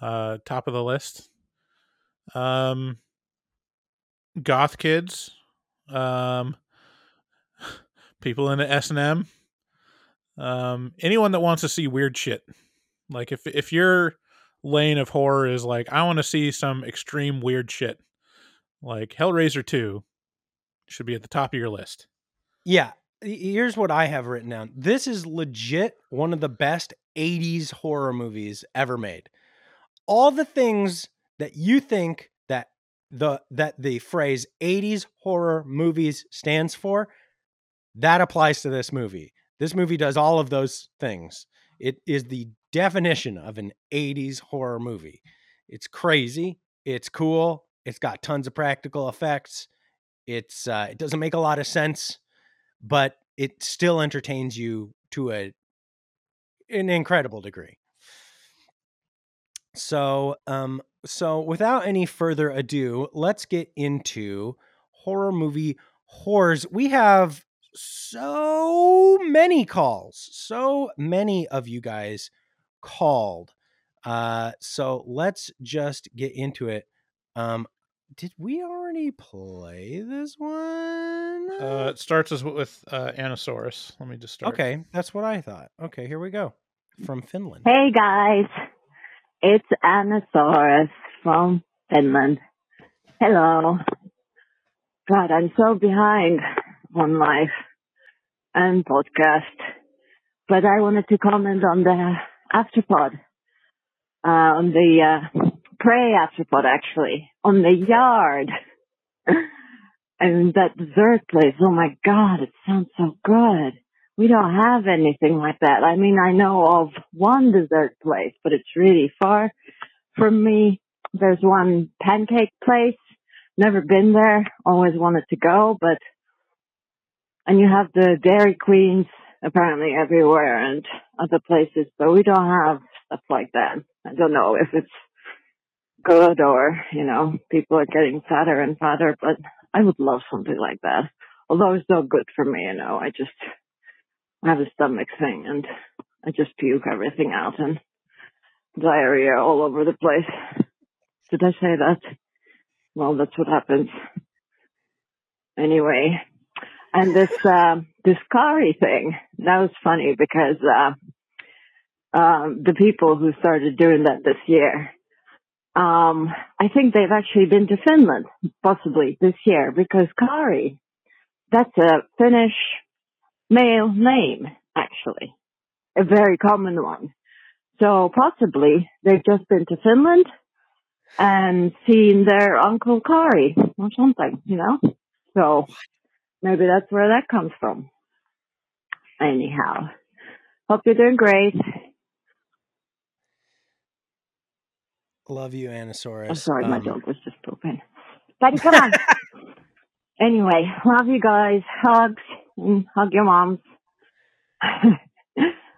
Speaker 8: uh, top of the list. Um, goth kids, um, people into S and M, um, anyone that wants to see weird shit. Like if if your lane of horror is like, I want to see some extreme weird shit, like Hellraiser Two, should be at the top of your list.
Speaker 1: yeah here's what i have written down. This is legit one of the best 80s horror movies ever made. All the things that you think that the that the phrase 80s horror movies stands for that applies to this movie. This movie does all of those things. It is the definition of an 80s horror movie. It's crazy it's cool it's got tons of practical effects it's uh, it doesn't make a lot of sense but it still entertains you to a an incredible degree. So um so without any further ado let's get into horror movie horrors. We have so many calls so many of you guys called uh so let's just get into it um did we already play this one
Speaker 8: Uh, it starts as with uh, Anasaurus. Let me just start.
Speaker 1: okay that's what i thought okay here we go from finland
Speaker 13: Hey guys, it's Anasaurus from Finland. Hello. God, I'm so behind on life and podcast, but I wanted to comment on the afterpod, uh, on the uh, prey afterpod actually, on the yard. and that dessert place, oh my god, it sounds so good. We don't have anything like that. I mean, I know of one dessert place, but it's really far from me. There's one pancake place. Never been there. Always wanted to go, but, and you have the Dairy Queens apparently everywhere and other places, but we don't have stuff like that. I don't know if it's good or, you know, people are getting fatter and fatter, but I would love something like that. Although it's not good for me, you know, I just, I have a stomach thing and I just puke everything out and diarrhea all over the place. Did I say that? well, that's what happens. Anyway, and this uh, this Kari thing that was funny because uh, um, the people who started doing that this year, um, I think they've actually been to Finland possibly this year because Kari, that's a Finnish male name actually, a very common one. So possibly they've just been to Finland and seen their uncle Kari or something, you know. So maybe that's where that comes from. Anyhow, hope you're doing great.
Speaker 1: Love you, Anasaurus.
Speaker 13: I'm sorry, my
Speaker 1: Um,
Speaker 13: dog was just pooping. Buddy, come on. anyway, love you guys. Hugs. And hug your moms.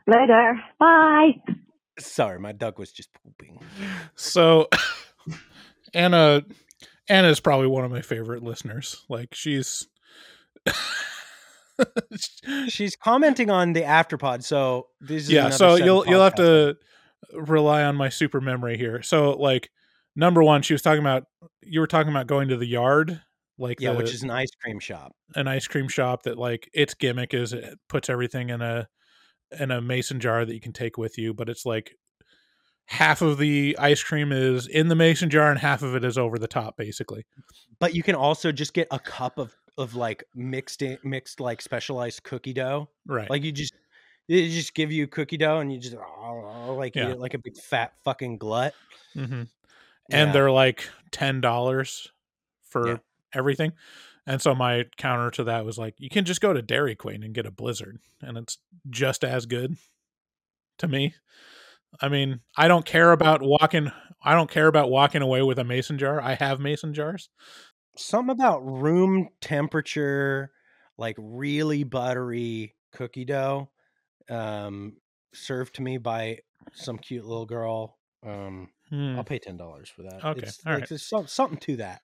Speaker 13: Later. Bye.
Speaker 1: Sorry, my dog was just pooping.
Speaker 8: So Anna Anna is probably one of my favorite listeners. Like she's
Speaker 1: She's commenting on the afterpod, so this is
Speaker 8: yeah so you'll you'll have to rely on my super memory here so like number one she was talking about you were talking about going to the yard like
Speaker 1: yeah,
Speaker 8: the-
Speaker 1: which is an ice cream shop.
Speaker 8: an ice cream shop that like its gimmick is it puts everything in a in a mason jar that you can take with you but it's like half of the ice cream is in the mason jar and half of it is over the top basically
Speaker 1: But you can also just get a cup of of like mixed in, mixed like specialized cookie dough.
Speaker 8: right
Speaker 1: Like you just they just give you cookie dough and you just like eat
Speaker 8: Yeah.
Speaker 1: it like a big fat fucking glut.
Speaker 8: hmm
Speaker 1: Yeah.
Speaker 8: and they're like ten dollars for
Speaker 1: Yeah.
Speaker 8: everything. And so my counter to that was like, you can just go to Dairy Queen and get a Blizzard, and it's just as good to me. I mean, I don't care about walking. I don't care about walking away with a mason jar. I have mason jars.
Speaker 1: Something about room temperature, like really buttery cookie dough, um, served to me by some cute little girl. Um,
Speaker 8: Hmm.
Speaker 1: I'll pay ten dollars for that.
Speaker 8: Okay,
Speaker 1: it's
Speaker 8: all
Speaker 1: like
Speaker 8: right.
Speaker 1: there's some, something to that.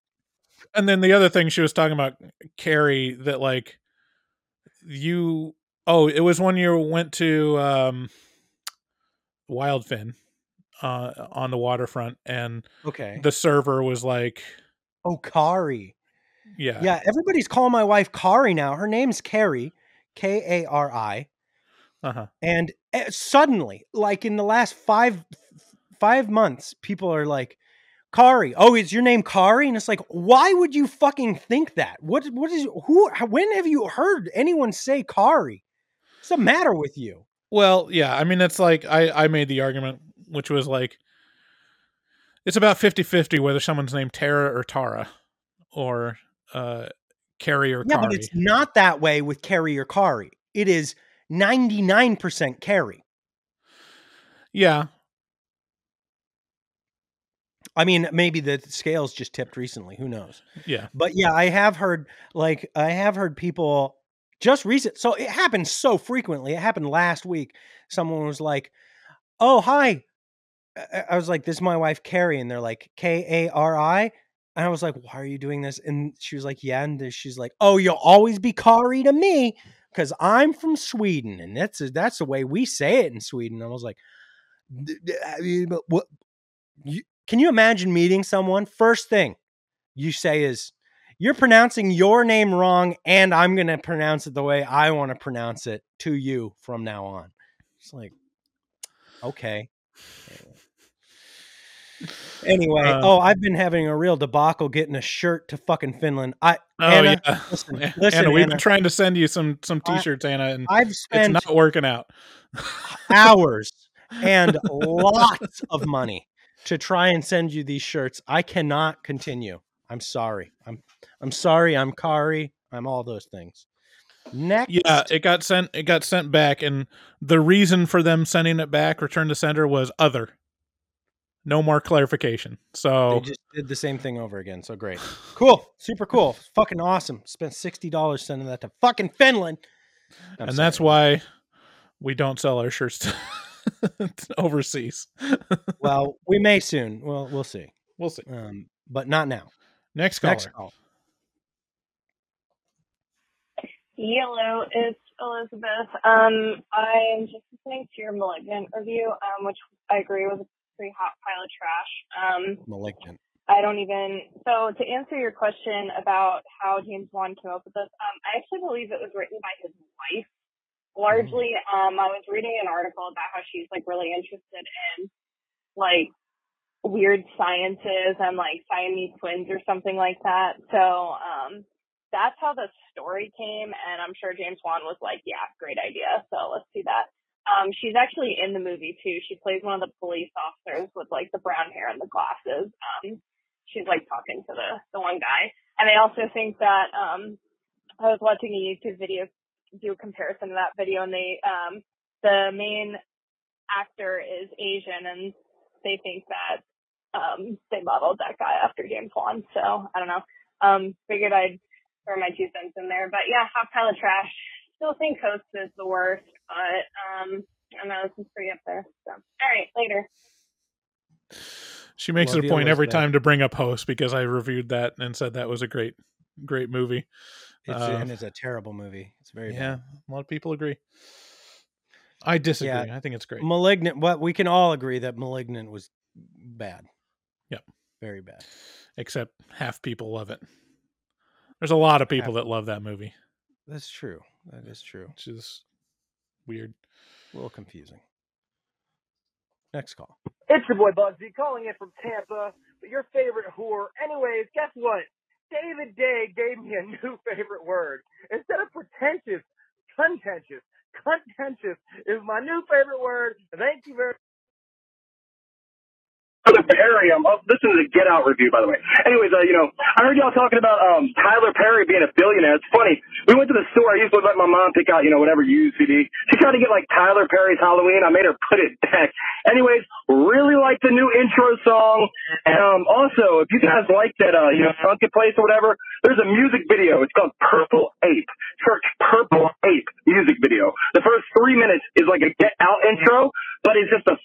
Speaker 8: And then the other thing she was talking about, Carrie, that like you. Oh, it was when you went to um, Wildfin uh, on the waterfront, and
Speaker 1: Okay.
Speaker 8: the server was like,
Speaker 1: Oh, Kari.
Speaker 8: yeah,
Speaker 1: Yeah, everybody's calling my wife Kari now. Her name's Carrie, K A R I.
Speaker 8: uh huh,
Speaker 1: And eh, suddenly, like in the last five five months, people are like, Kari. Oh, is your name Kari? And it's like, why would you fucking think that? What what is who when have you heard anyone say Kari? What's the matter with you?
Speaker 8: Well, yeah, I mean, it's like I I made the argument, which was like, it's about 50-50 whether someone's named Tara or Tara, or uh, Carrie or
Speaker 1: Yeah,
Speaker 8: Kari.
Speaker 1: but it's not that way with Carrie or Kari. It is 99% Carrie.
Speaker 8: yeah,
Speaker 1: I mean, maybe the scales just tipped recently. Who knows?
Speaker 8: yeah,
Speaker 1: But yeah, I have heard like I have heard people just recent. So it happens so frequently. It happened last week. Someone was like, "Oh, hi." I- I was like, "This is my wife Carrie," and they're like, "K A R I." And I was like, "Why are you doing this?" And she was like, "Yeah." And she's like, "Oh, you'll always be Kari to me because I'm from Sweden, and that's that's the way we say it in Sweden." I was like, "D- d- I mean, but "What?" Can you imagine meeting someone? First thing you say is, "You're pronouncing your name wrong, and I'm going to pronounce it the way I want to pronounce it to you from now on." It's like, okay. Anyway,
Speaker 8: Uh,
Speaker 1: oh, I've been having a real debacle getting a shirt to fucking Finland. I
Speaker 8: Oh
Speaker 1: Anna,
Speaker 8: yeah,
Speaker 1: listen,
Speaker 8: Anna,
Speaker 1: listen,
Speaker 8: we've
Speaker 1: Anna.
Speaker 8: been trying to send you some some t-shirts, Anna, and
Speaker 1: I've
Speaker 8: it's
Speaker 1: spent
Speaker 8: not working out.
Speaker 1: hours and lots of money to try and send you these shirts. I cannot continue. I'm sorry. I'm I'm sorry. I'm Kari. I'm all those things. Next,
Speaker 8: Yeah, it got sent. It got sent back, and the reason for them sending it back, return to sender, was other. No more clarification.
Speaker 1: So they
Speaker 8: So
Speaker 1: just did the same thing over again. So great, cool, super cool, fucking awesome. Spent sixty dollars sending that to fucking Finland, I'm
Speaker 8: and
Speaker 1: sorry.
Speaker 8: that's why we don't sell our shirts to overseas.
Speaker 1: well, we may soon. Well, we'll see.
Speaker 8: We'll see.
Speaker 1: Um, but not now.
Speaker 8: Next caller.
Speaker 1: Next call.
Speaker 14: Hello, it's Elizabeth. Um, I'm just listening to your Malignant review, um, which I agree was a pretty hot pile of trash. Um,
Speaker 1: Malignant.
Speaker 14: I don't even. So to answer your question about how James Wan came up with this, um, I actually believe it was written by his wife. Largely, um, I was reading an article about how she's like really interested in like weird sciences and like Siamese twins or something like that. So um, that's how the story came, and I'm sure James Wan was like, "Yeah, great idea." So let's do that. Um, she's actually in the movie too. She plays one of the police officers with like the brown hair and the glasses. Um, she's like talking to the the one guy, and I also think that um, I was watching a YouTube video do a comparison to that video, and they um, the main actor is Asian, and they think that um, they modeled that guy after James Wan. So I don't know. Um, figured I'd throw my two cents in there, but yeah, hot pile of trash. Still think Host is the worst, but um, I don't know this is pretty up there. So all right, later.
Speaker 8: She makes
Speaker 1: Love
Speaker 8: it a point every
Speaker 1: Elizabeth.
Speaker 8: time to bring up Host because I reviewed that and said that was a great, great movie.
Speaker 1: It's,
Speaker 8: Uh,
Speaker 1: and it's a terrible movie. It's very
Speaker 8: yeah,
Speaker 1: bad.
Speaker 8: a lot of people agree. I disagree.
Speaker 1: Yeah.
Speaker 8: I think it's great.
Speaker 1: Malignant. What we can all agree that Malignant was bad.
Speaker 8: Yep.
Speaker 1: Very bad.
Speaker 8: Except half people love it. There's a lot of people that love that movie,
Speaker 1: That's true. That is true.
Speaker 8: which is weird.
Speaker 1: A little confusing. Next call.
Speaker 15: It's your boy Bugsy calling in from Tampa, but your favorite whore. Anyways, guess what? David Day gave me a new favorite word. Instead of pretentious, contentious. Contentious is my new favorite word. Thank you very
Speaker 16: Perry. Um, oh, this is a Get Out review, by the way. Anyways, uh, you know, I heard y'all talking about um Tyler Perry being a billionaire. It's funny. We went to the store. I used to let my mom pick out, you know, whatever used CD. She tried to get like Tyler Perry's Halloween. I made her put it back. Anyways, really like the new intro song. And um, also, if you guys like that, uh, you know, Sunken Place or whatever, there's a music video. It's called Purple Ape. Search Purple Ape music video. The first three minutes is like a Get Out intro, but it's just a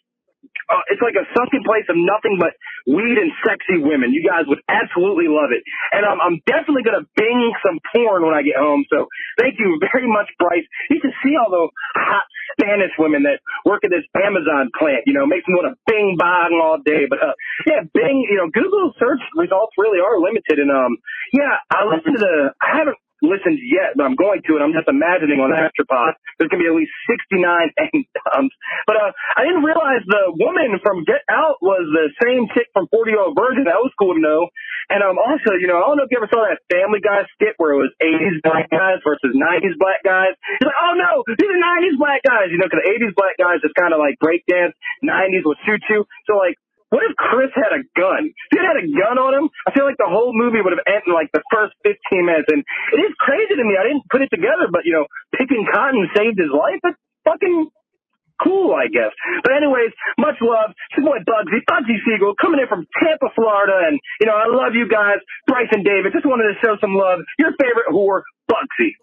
Speaker 16: uh, it's like a sunken place of nothing but weed and sexy women. You guys would absolutely love it. And um, I'm definitely going to bing some porn when I get home. So thank you very much, Bryce. You can see all those hot Spanish women that work at this Amazon plant. You know, makes me want to bing bong all day. But uh, yeah, bing. You know, Google search results really are limited. And um, yeah, I listened to the. I haven't listened yet, but I'm going to, and I'm just imagining on Astropod, there's going to be at least 69 and. But uh, I didn't realize the woman from Get Out was the same chick from 40 Year Old Virgin. That was cool to know. And um, also, you know, I don't know if you ever saw that Family Guy skit where it was 80s black guys versus 90s black guys. He's like, oh no, these are 90s black guys, you know, because 80s black guys is kind of like breakdance, 90s was choo-choo. So like, what if Chris had a gun? If he had a gun on him, I feel like the whole movie would have ended in like the first 15 minutes. And it is crazy to me. I didn't put it together, but you know, picking cotton saved his life. That's fucking cool, I guess. But anyways, much love. It's your boy Bugsy, Bugsy Siegel, coming in from Tampa, Florida. And, you know, I love you guys. Bryce and David, just wanted to show some love. Your favorite whore, Bugsy.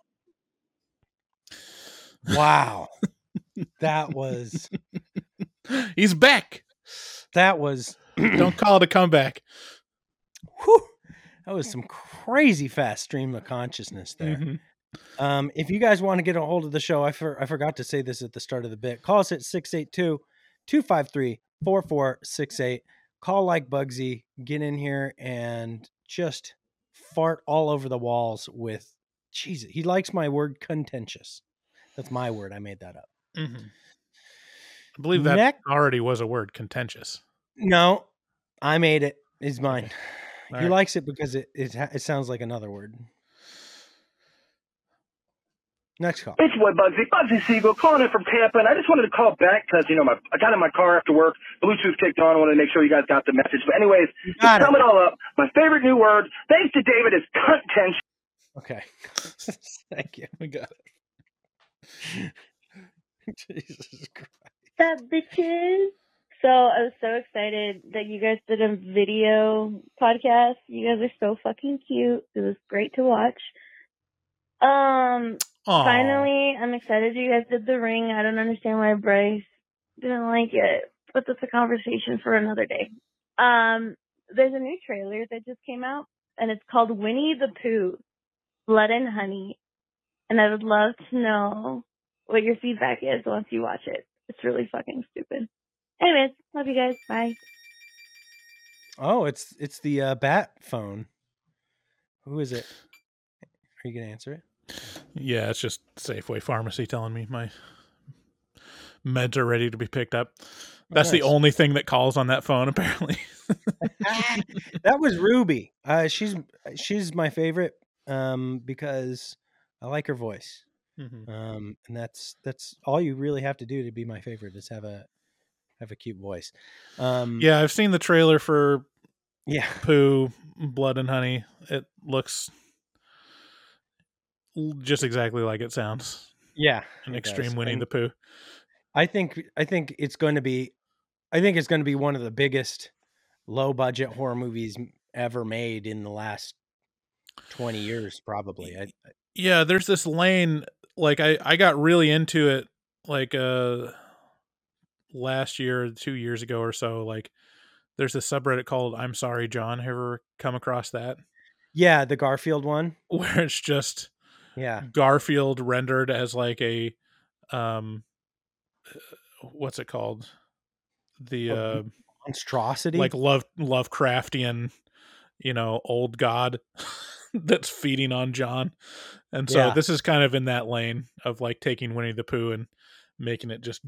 Speaker 1: Wow. that was
Speaker 8: He's back.
Speaker 1: That was
Speaker 8: Don't call it a comeback.
Speaker 1: whew, that was some crazy fast stream of consciousness there.
Speaker 8: Mhm.
Speaker 1: Um, if you guys want to get a hold of the show, I, for, I forgot to say this at the start of the bit. Call us at 682 253 4468. Call like Bugsy, get in here and just fart all over the walls with, Jesus, he likes my word contentious. That's my word. I made that up.
Speaker 8: Mhm. I believe that
Speaker 1: Next-
Speaker 8: already was a word, contentious.
Speaker 1: No, I made it. It's mine.
Speaker 8: All
Speaker 1: he
Speaker 8: right.
Speaker 1: likes it because it, it it sounds like another word. Next call.
Speaker 16: It's your boy Bugsy, Bugsy Siegel, calling in from Tampa, and I just wanted to call back because you know my I got in my car after work, Bluetooth kicked on. I wanted to make sure you guys got the message. But anyways, to
Speaker 1: got it.
Speaker 16: sum it all up, my favorite new word, thanks to David, is contention.
Speaker 1: Okay. Thank you.
Speaker 8: We got it.
Speaker 1: Jesus Christ.
Speaker 17: Up, bitches? So I was so excited that you guys did a video podcast. You guys are so fucking cute. It was great to watch. Um,
Speaker 8: Aw.
Speaker 17: finally, I'm excited you guys did the ring. I don't understand why Bryce didn't like it, but that's a conversation for another day. Um, there's a new trailer that just came out, and it's called Winnie the Pooh, Blood and Honey. And I would love to know what your feedback is once you watch it. It's really fucking stupid. Anyways, love you guys. Bye.
Speaker 1: Oh, it's it's the uh, bat phone. Who is it? Are you gonna answer it?
Speaker 8: Yeah, it's just Safeway Pharmacy telling me my meds are ready to be picked up. That's the
Speaker 1: nice.
Speaker 8: only thing that calls on that phone, apparently.
Speaker 1: that was Ruby. Uh, she's she's my favorite um, because I like her voice,
Speaker 8: Mhm.
Speaker 1: um, and that's that's all you really have to do to be my favorite is have a have a cute voice. Um,
Speaker 8: yeah, I've seen the trailer for
Speaker 1: yeah,
Speaker 8: Pooh, Blood and Honey. It looks just exactly like it sounds.
Speaker 1: yeah,
Speaker 8: An
Speaker 1: does.
Speaker 8: extreme Winnie
Speaker 1: And
Speaker 8: the Pooh.
Speaker 1: I think I think it's going to be, I think it's going to be one of the biggest low budget horror movies ever made in the last twenty years, probably. I-
Speaker 8: Yeah, there's this lane like I I got really into it like uh last year, 2 years ago or so like there's this subreddit called I'm sorry John. Have you ever come across that?
Speaker 1: yeah, the Garfield one.
Speaker 8: Where it's just
Speaker 1: Yeah,
Speaker 8: Garfield rendered as like a um uh, what's it called? The uh
Speaker 1: monstrosity.
Speaker 8: like love Lovecraftian, you know, old god that's feeding on John. And so
Speaker 1: Yeah.
Speaker 8: this is kind of in that lane of like taking Winnie the Pooh and making it just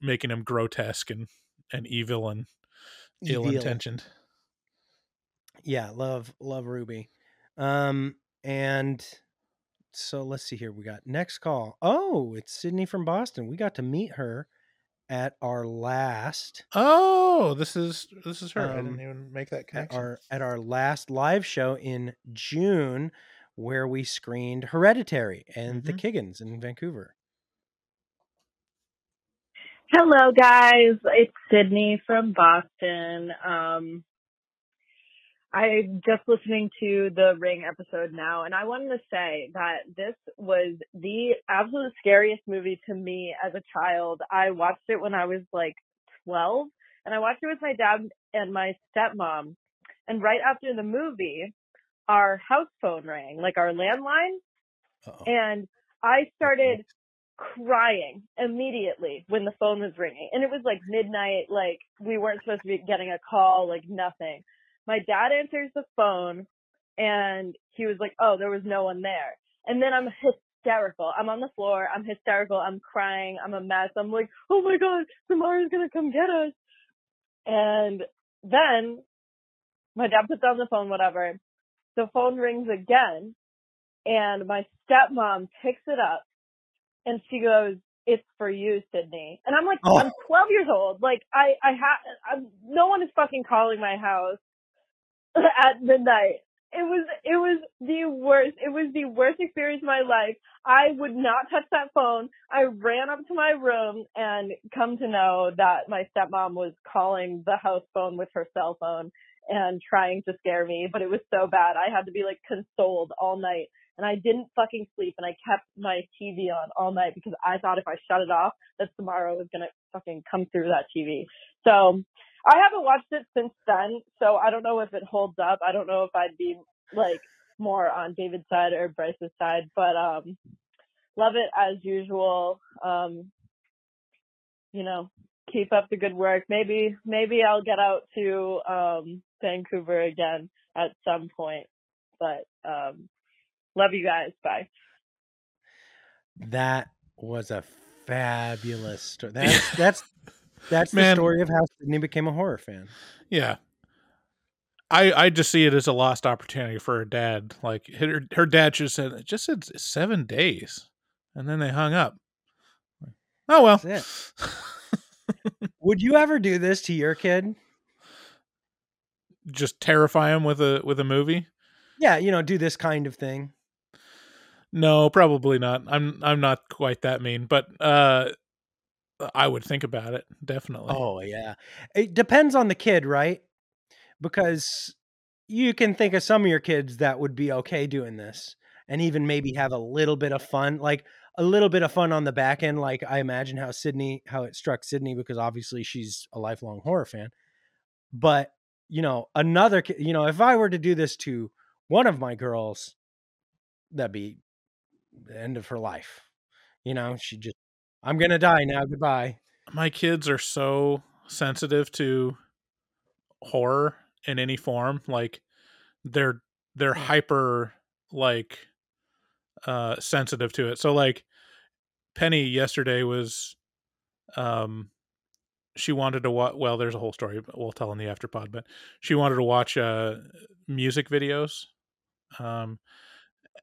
Speaker 8: making him grotesque and and evil and ill intentioned.
Speaker 1: yeah love love ruby um and so let's see here we got next call oh it's sydney from boston we got to meet her at our last
Speaker 8: Oh, this is this is her. I
Speaker 1: Um,
Speaker 8: didn't even make that
Speaker 1: at
Speaker 8: connection.
Speaker 1: our at our last live show in june where we screened hereditary and the kiggins in vancouver
Speaker 17: Hello, guys. It's Sydney from Boston. Um, I'm just listening to the Ring episode now, and I wanted to say that this was the absolute scariest movie to me as a child. I watched it when I was like 12, and I watched it with my dad and my stepmom. And right after the movie, our house phone rang, like our landline, and I started crying immediately when the phone was ringing. And it was like midnight, like we weren't supposed to be getting a call, like nothing. My dad answers the phone and he was like, Oh, there was no one there. And then I'm hysterical. I'm on the floor. I'm hysterical. I'm crying. I'm a mess. I'm like, Oh my God, Samara's going to come get us. And then my dad puts down the phone, whatever. The phone rings again and my stepmom picks it up and she goes, "It's for you, Sydney." And I'm like,
Speaker 1: Oh.
Speaker 17: I'm 12 years old. Like, I, I have, I'm, no one is fucking calling my house at midnight. It was, it was the worst. It was the worst experience of my life. I would not touch that phone. I ran up to my room and come to know that my stepmom was calling the house phone with her cell phone and trying to scare me, but it was so bad. I had to be like consoled all night and I didn't fucking sleep and I kept my TV on all night because I thought if I shut it off that Samara was gonna fucking come through that TV. So I haven't watched it since then, so I don't know if it holds up. I don't know if I'd be like more on David's side or Bryce's side, but um love it as usual. Um you know, keep up the good work. Maybe maybe I'll get out to um Vancouver again at some point. But um love you guys. Bye.
Speaker 1: that was a fabulous story that's that's that's the story of how sydney became a horror fan
Speaker 8: Yeah. I I just see it as a lost opportunity for her dad. Like her her dad just said it just said seven days, and then they hung up. Oh well.
Speaker 1: That's would you ever do this to your kid
Speaker 8: Just terrify him with a with a movie?
Speaker 1: yeah you know do this kind of thing
Speaker 8: No, probably not. I'm I'm not quite that mean, but uh, Uh, I would think about it definitely.
Speaker 1: Oh yeah. It depends on the kid, right? Because you can think of some of your kids that would be okay doing this and even maybe have a little bit of fun, like a little bit of fun on the back end. Like I imagine how Sydney, how it struck Sydney, because obviously she's a lifelong horror fan. But you know, another, you know, if I were to do this to one of my girls, that'd be the end of her life. You know, she just, I'm gonna die now. Goodbye.
Speaker 8: My kids are so sensitive to horror in any form. Like they're they're hyper like uh sensitive to it. So like Penny yesterday was um she wanted to watch well there's a whole story but we'll tell in the afterpod but she wanted to watch uh music videos um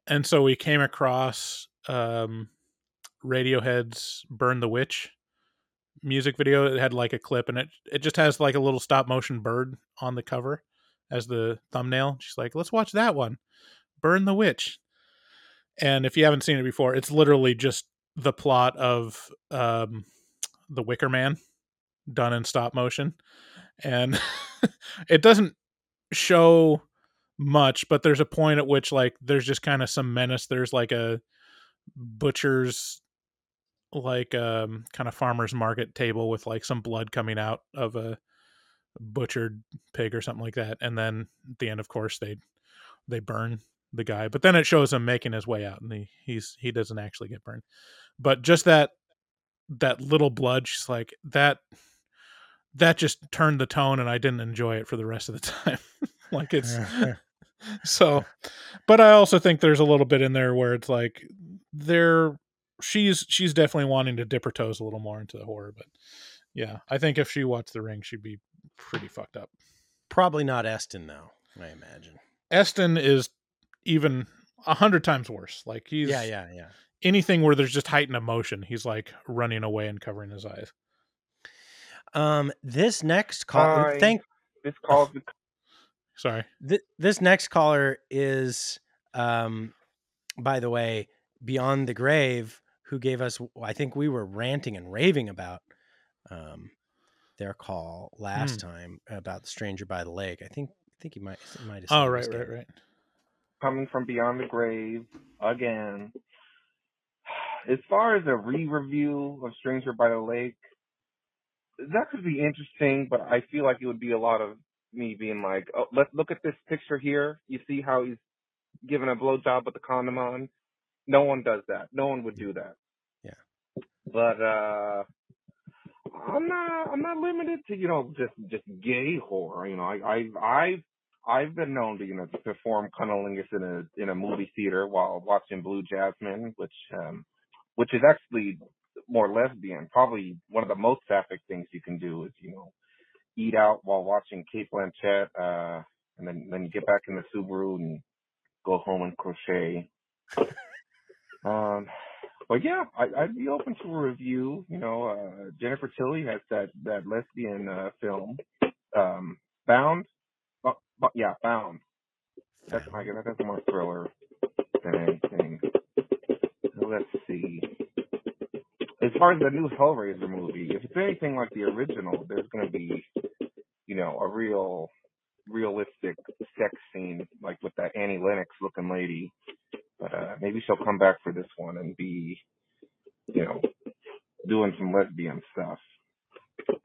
Speaker 8: and so we came across um radiohead's burn the witch music video. It had like a clip and it it just has like a little stop motion bird on the cover as the thumbnail. She's like let's watch that one. Burn the witch. And if you haven't seen it before it's literally just the plot of um the wicker man done in stop motion. And it doesn't show much but there's a point at which like there's just kind of some menace. There's like a butcher's like um kind of farmer's market table with like some blood coming out of a butchered pig or something like that and then at the end of course they they burn the guy but then it shows him making his way out and he he's he doesn't actually get burned. But just that that little blood she's like that that just turned the tone and i didn't enjoy it for the rest of the time. Like it's so but i also think there's a little bit in there where it's like there she's she's definitely wanting to dip her toes a little more into the horror but yeah i think if she watched the ring she'd be pretty fucked up
Speaker 1: Probably not Eston though. I imagine.
Speaker 8: eston is even a hundred times worse like he's
Speaker 1: Yeah, yeah, yeah.
Speaker 8: anything where there's just heightened emotion he's like running away and covering his eyes
Speaker 1: Um, this next call.
Speaker 18: Hi.
Speaker 1: Thank.
Speaker 18: This call.
Speaker 8: Sorry.
Speaker 1: Th- this next caller is, um, by the way, beyond the grave, who gave us. I think we were ranting and raving about, um, their call last
Speaker 8: Hmm.
Speaker 1: time about the stranger by the lake. I think. I think he might. he might have.
Speaker 8: oh
Speaker 1: said it
Speaker 8: right right right
Speaker 18: coming from beyond the grave again. As far as a re-review of Stranger by the Lake, that could be interesting, but I feel like it would be a lot of me being like, "Oh, let's look at this picture here. You see how he's giving a blowjob with the condom on? No one does that. No one would do that." But uh I'm not I'm not limited to you know just just gay horror. You know I I I've I've been known to you know to perform cunnilingus in a in a movie theater while watching Blue Jasmine, which um which is actually more lesbian. Probably one of the most sapphic things you can do is you know eat out while watching Cate Blanchett, uh, and then then you get back in the Subaru and go home and crochet. Um, but yeah, I, I'd be open to a review. You know, uh, Jennifer Tilly has that that lesbian uh, film, um, Bound. But, but yeah, Bound. That's my that's more thriller than anything. Let's see. As far as the new Hellraiser movie, if it's anything like the original, there's going to be, you know, a real realistic sex scene, like with that Annie Lennox looking lady. But uh, maybe she'll come back for this one and be, you know, doing some lesbian stuff.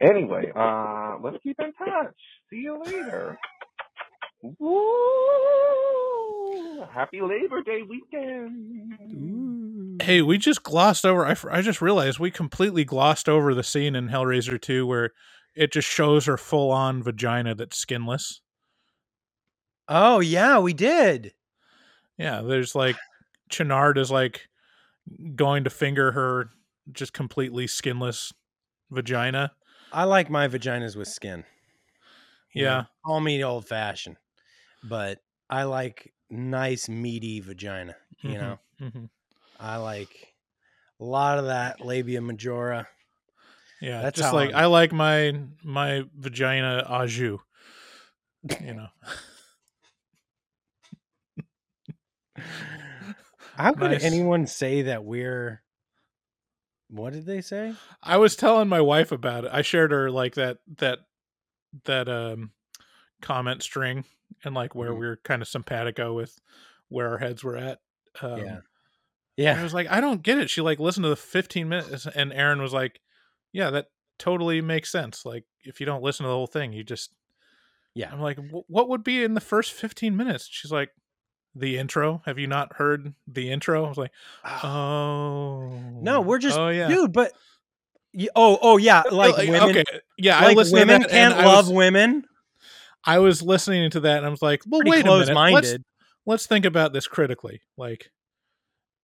Speaker 18: Anyway, uh, let's keep in touch. See you later. Woo! Happy Labor Day weekend.
Speaker 8: Hey, we just glossed over. I, f- I just realized we completely glossed over the scene in Hellraiser 2 where it just shows her full on vagina that's skinless.
Speaker 1: Oh yeah, we did.
Speaker 8: Yeah, there's like Channard is like going to finger her just completely skinless vagina.
Speaker 1: I like my vaginas with skin. You know,
Speaker 8: Yeah.
Speaker 1: call me old fashioned, but I like nice meaty vagina. You
Speaker 8: Mhm,
Speaker 1: know,
Speaker 8: mhm.
Speaker 1: I like a lot of that labia majora.
Speaker 8: Yeah,
Speaker 1: That's
Speaker 8: just like
Speaker 1: I'm-
Speaker 8: I like my my vagina au jus. You know.
Speaker 1: How could
Speaker 8: Nice.
Speaker 1: anyone say that we're? What did they say?
Speaker 8: I was telling my wife about it. I shared her like that that that um comment string and like where
Speaker 1: Mhm.
Speaker 8: we are kind of simpatico with where our heads were at. Um,
Speaker 1: Yeah.
Speaker 8: and
Speaker 1: Yeah.
Speaker 8: I was like, I don't get it. She like listened to the 15 minutes, and Aaron was like, Yeah, that totally makes sense. Like if you don't listen to the whole thing, you just
Speaker 1: Yeah.
Speaker 8: I'm like, what would be in the first 15 minutes? She's like, the intro. Have you not heard the intro? I was like, oh
Speaker 1: No, we're just,
Speaker 8: oh, oh yeah,
Speaker 1: dude. But oh, oh yeah, uh, like uh,
Speaker 8: Like,
Speaker 1: women.
Speaker 8: okay, yeah, I
Speaker 1: like
Speaker 8: listened to
Speaker 1: women can't
Speaker 8: I
Speaker 1: love
Speaker 8: was-
Speaker 1: women.
Speaker 8: I was listening to that and I was like, well,
Speaker 1: Pretty
Speaker 8: wait a minute. Let's, let's think about this critically. Like,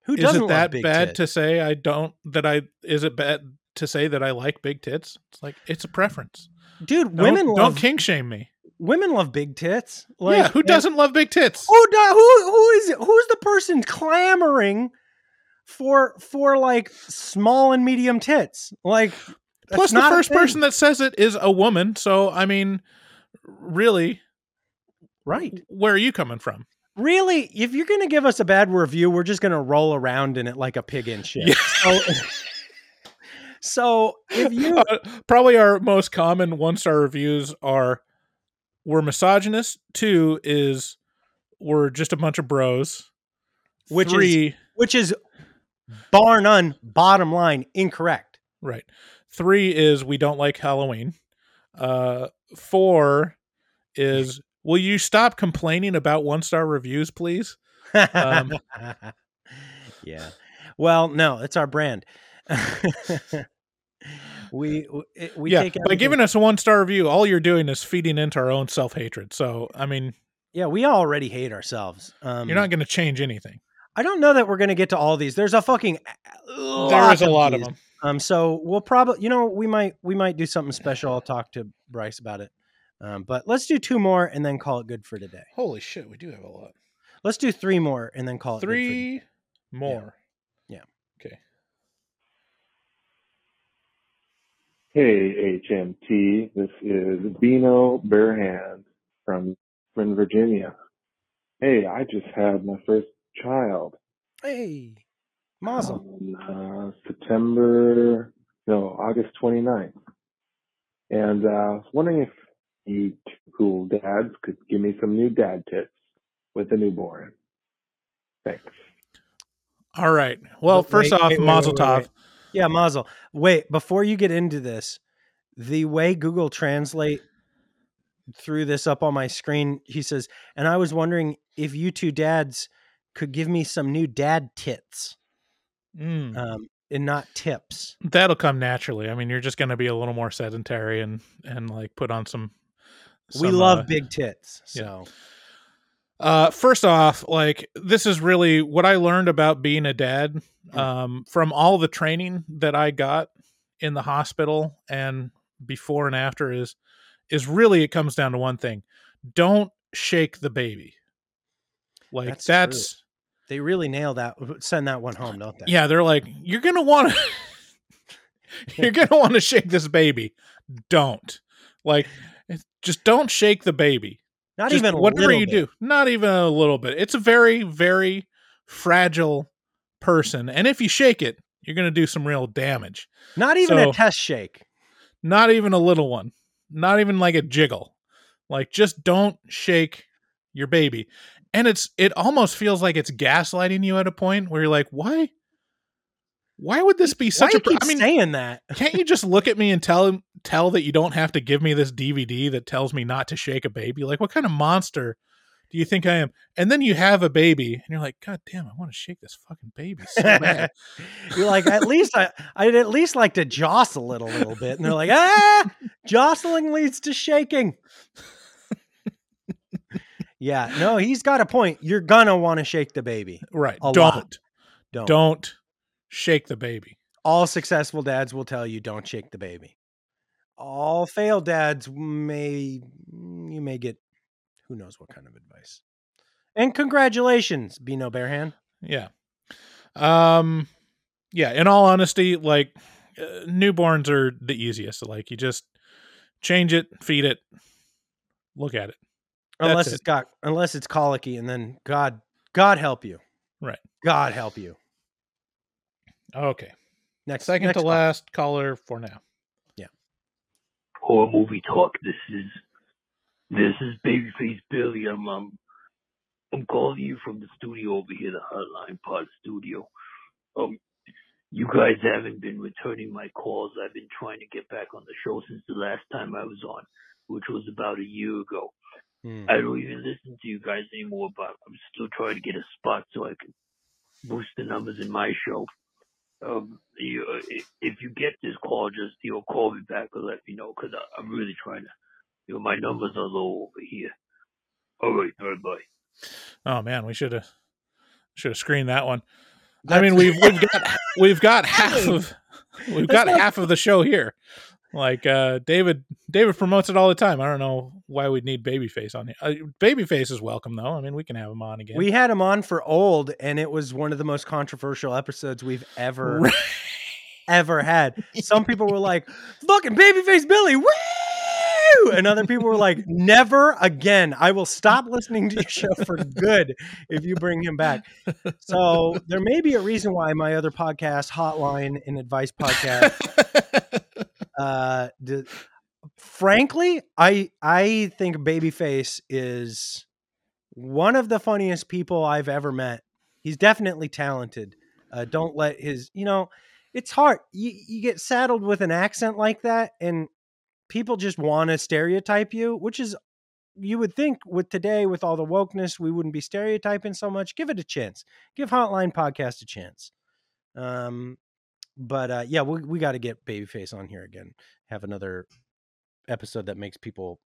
Speaker 1: Who
Speaker 8: is
Speaker 1: doesn't
Speaker 8: it that bad
Speaker 1: tits?
Speaker 8: to say I don't that I is it bad to say that I like big tits? It's like it's a preference.
Speaker 1: Dude,
Speaker 8: Don't-
Speaker 1: women
Speaker 8: don't,
Speaker 1: love
Speaker 8: kink shame me.
Speaker 1: Women love big tits. Like,
Speaker 8: yeah, who doesn't love big tits?
Speaker 1: Who do, who who is it? Who's the person clamoring for for like small and medium tits? Like
Speaker 8: Plus, the first person that says it is a woman. So, I mean, really,
Speaker 1: right?
Speaker 8: Where are you coming from?
Speaker 1: Really, if you're gonna give us a bad review, we're just gonna roll around in it like a pig in shit. So, so if you
Speaker 8: Uh, probably our most common one star reviews are we're misogynist. Two is we're just a bunch of bros.
Speaker 1: which
Speaker 8: Three,
Speaker 1: is which is bar none, bottom line, incorrect.
Speaker 8: right. Three is we don't like Halloween. Uh, four is will you stop complaining about one star reviews, please? Um,
Speaker 1: yeah. Well, no, it's our brand. we we,
Speaker 8: yeah,
Speaker 1: take
Speaker 8: by giving us a one star review, all you're doing is feeding into our own self hatred. So, I mean,
Speaker 1: yeah, we already hate ourselves. Um,
Speaker 8: you're not going to change anything.
Speaker 1: I don't know that we're going to get to all these. There's a fucking
Speaker 8: There is a lot of them.
Speaker 1: Um, so we'll probably, you know, we might we might do something special. I'll talk to Bryce about it. Um, but let's do two more and then call it good for today.
Speaker 8: Holy shit, we do have a lot.
Speaker 1: Let's do three more and then call it
Speaker 8: Three more.
Speaker 1: Yeah.
Speaker 8: Okay.
Speaker 19: Hey, HMT. This is Bino Barehand from Richmond, Virginia. Hey, I just had my first child
Speaker 1: Hey, Mazel.
Speaker 19: on uh, September, no, August 29th. And uh, I was wondering if you cool dads could give me some new dad tips with a newborn. Thanks.
Speaker 8: All right. Well, first
Speaker 1: wait,
Speaker 8: off,
Speaker 1: wait, wait,
Speaker 8: Mazel
Speaker 1: wait, wait,
Speaker 8: Tov.
Speaker 1: Yeah, Mazel. Wait, before you get into this, the way Google Translate threw this up on my screen, he says, and I was wondering if you two dads could give me some new dad tits,
Speaker 8: Mm.
Speaker 1: um, and not tips.
Speaker 8: That'll come naturally. I mean, you're just going to be a little more sedentary and and like put on some.
Speaker 1: we love
Speaker 8: uh,
Speaker 1: big tits,
Speaker 8: yeah. Uh, first off, like this is really what I learned about being a dad um, from all the training that I got in the hospital and before and after is is really it comes down to one thing: don't shake the baby. Like
Speaker 1: That's
Speaker 8: that's,
Speaker 1: they really nail that. Send that one home, don't they?
Speaker 8: yeah. They're like you're gonna want to you're gonna want to shake this baby. Don't like just don't shake the baby.
Speaker 1: Not
Speaker 8: Just
Speaker 1: even a
Speaker 8: whatever you
Speaker 1: bit.
Speaker 8: do, not even a little bit. It's a very, very fragile person, and if you shake it, you're going to do some real damage.
Speaker 1: Not even
Speaker 8: So-
Speaker 1: a test shake.
Speaker 8: Not even a little one. Not even like a jiggle. Like just don't shake your baby. And it's it almost feels like it's gaslighting you at a point where you're like, why? Why would this be such
Speaker 1: you
Speaker 8: a? Pro- I mean,
Speaker 1: saying that?
Speaker 8: can't you just look at me and tell tell that you don't have to give me this DVD that tells me not to shake a baby? Like, what kind of monster do you think I am? And then you have a baby, and you're like, God damn, I want to shake this fucking baby so bad.
Speaker 1: You're like, at least I, I'd at least like to jostle it a little bit. And they're like, ah, jostling leads to shaking. yeah, no, he's got a point. You're gonna want to shake the baby.
Speaker 8: right? Don't.
Speaker 1: Don't.
Speaker 8: don't shake the baby.
Speaker 1: All successful dads will tell you don't shake the baby. All failed dads may you may get who knows what kind of advice. And congratulations, Bino Bearhand.
Speaker 8: Yeah. Um. Yeah. In all honesty, like uh, newborns are the easiest. Like you just change it, feed it, look at it. That's
Speaker 1: Unless
Speaker 8: it.
Speaker 1: it's got unless it's colicky, and then God God help you.
Speaker 8: Right.
Speaker 1: God help you.
Speaker 8: Okay.
Speaker 1: Next
Speaker 8: Second
Speaker 1: next
Speaker 8: to
Speaker 1: call.
Speaker 8: last caller for now. Yeah.
Speaker 20: Horror movie talk. This is this is Babyface Billy. I'm um I'm calling you from the studio over here, the Hotline Pod Studio. Um, you guys haven't been returning my calls. I've been trying to get back on the show since the last time I was on, which was about a year ago.
Speaker 1: Hmm.
Speaker 20: I don't even listen to you guys anymore, but I'm still trying to get a spot so I can boost the numbers in my show. Um, you, uh, if you get this call, just you know, call me back or let me know because I'm really trying to You know, my numbers are low over here. All right, bye bye.
Speaker 8: Oh man, we should have should have screened that one. I mean, we've we've got we've got half of we've got half of the show here. Like uh David David promotes it all the time. I don't know why we'd need Babyface on here. Uh, Babyface is welcome though. I mean, we can have him on again.
Speaker 1: We had him on for old, and it was one of the most controversial episodes we've ever
Speaker 8: Right.
Speaker 1: ever had. Some people were like, "Fucking babyface Billy, woo!" And other people were like, "Never again. I will stop listening to your show for good if you bring him back." So there may be a reason why my other podcast, Hotline and Advice Podcast, uh, d- frankly, I I think Babyface is one of the funniest people I've ever met. He's definitely talented. Uh, don't let his, you know, it's hard. You you get saddled with an accent like that, and people just want to stereotype you, which is you would think with today with all the wokeness we wouldn't be stereotyping so much. Give it a chance. Give Hotline Podcast a chance. Um, but uh, yeah, we we got to get Babyface on here again. Have another episode that makes people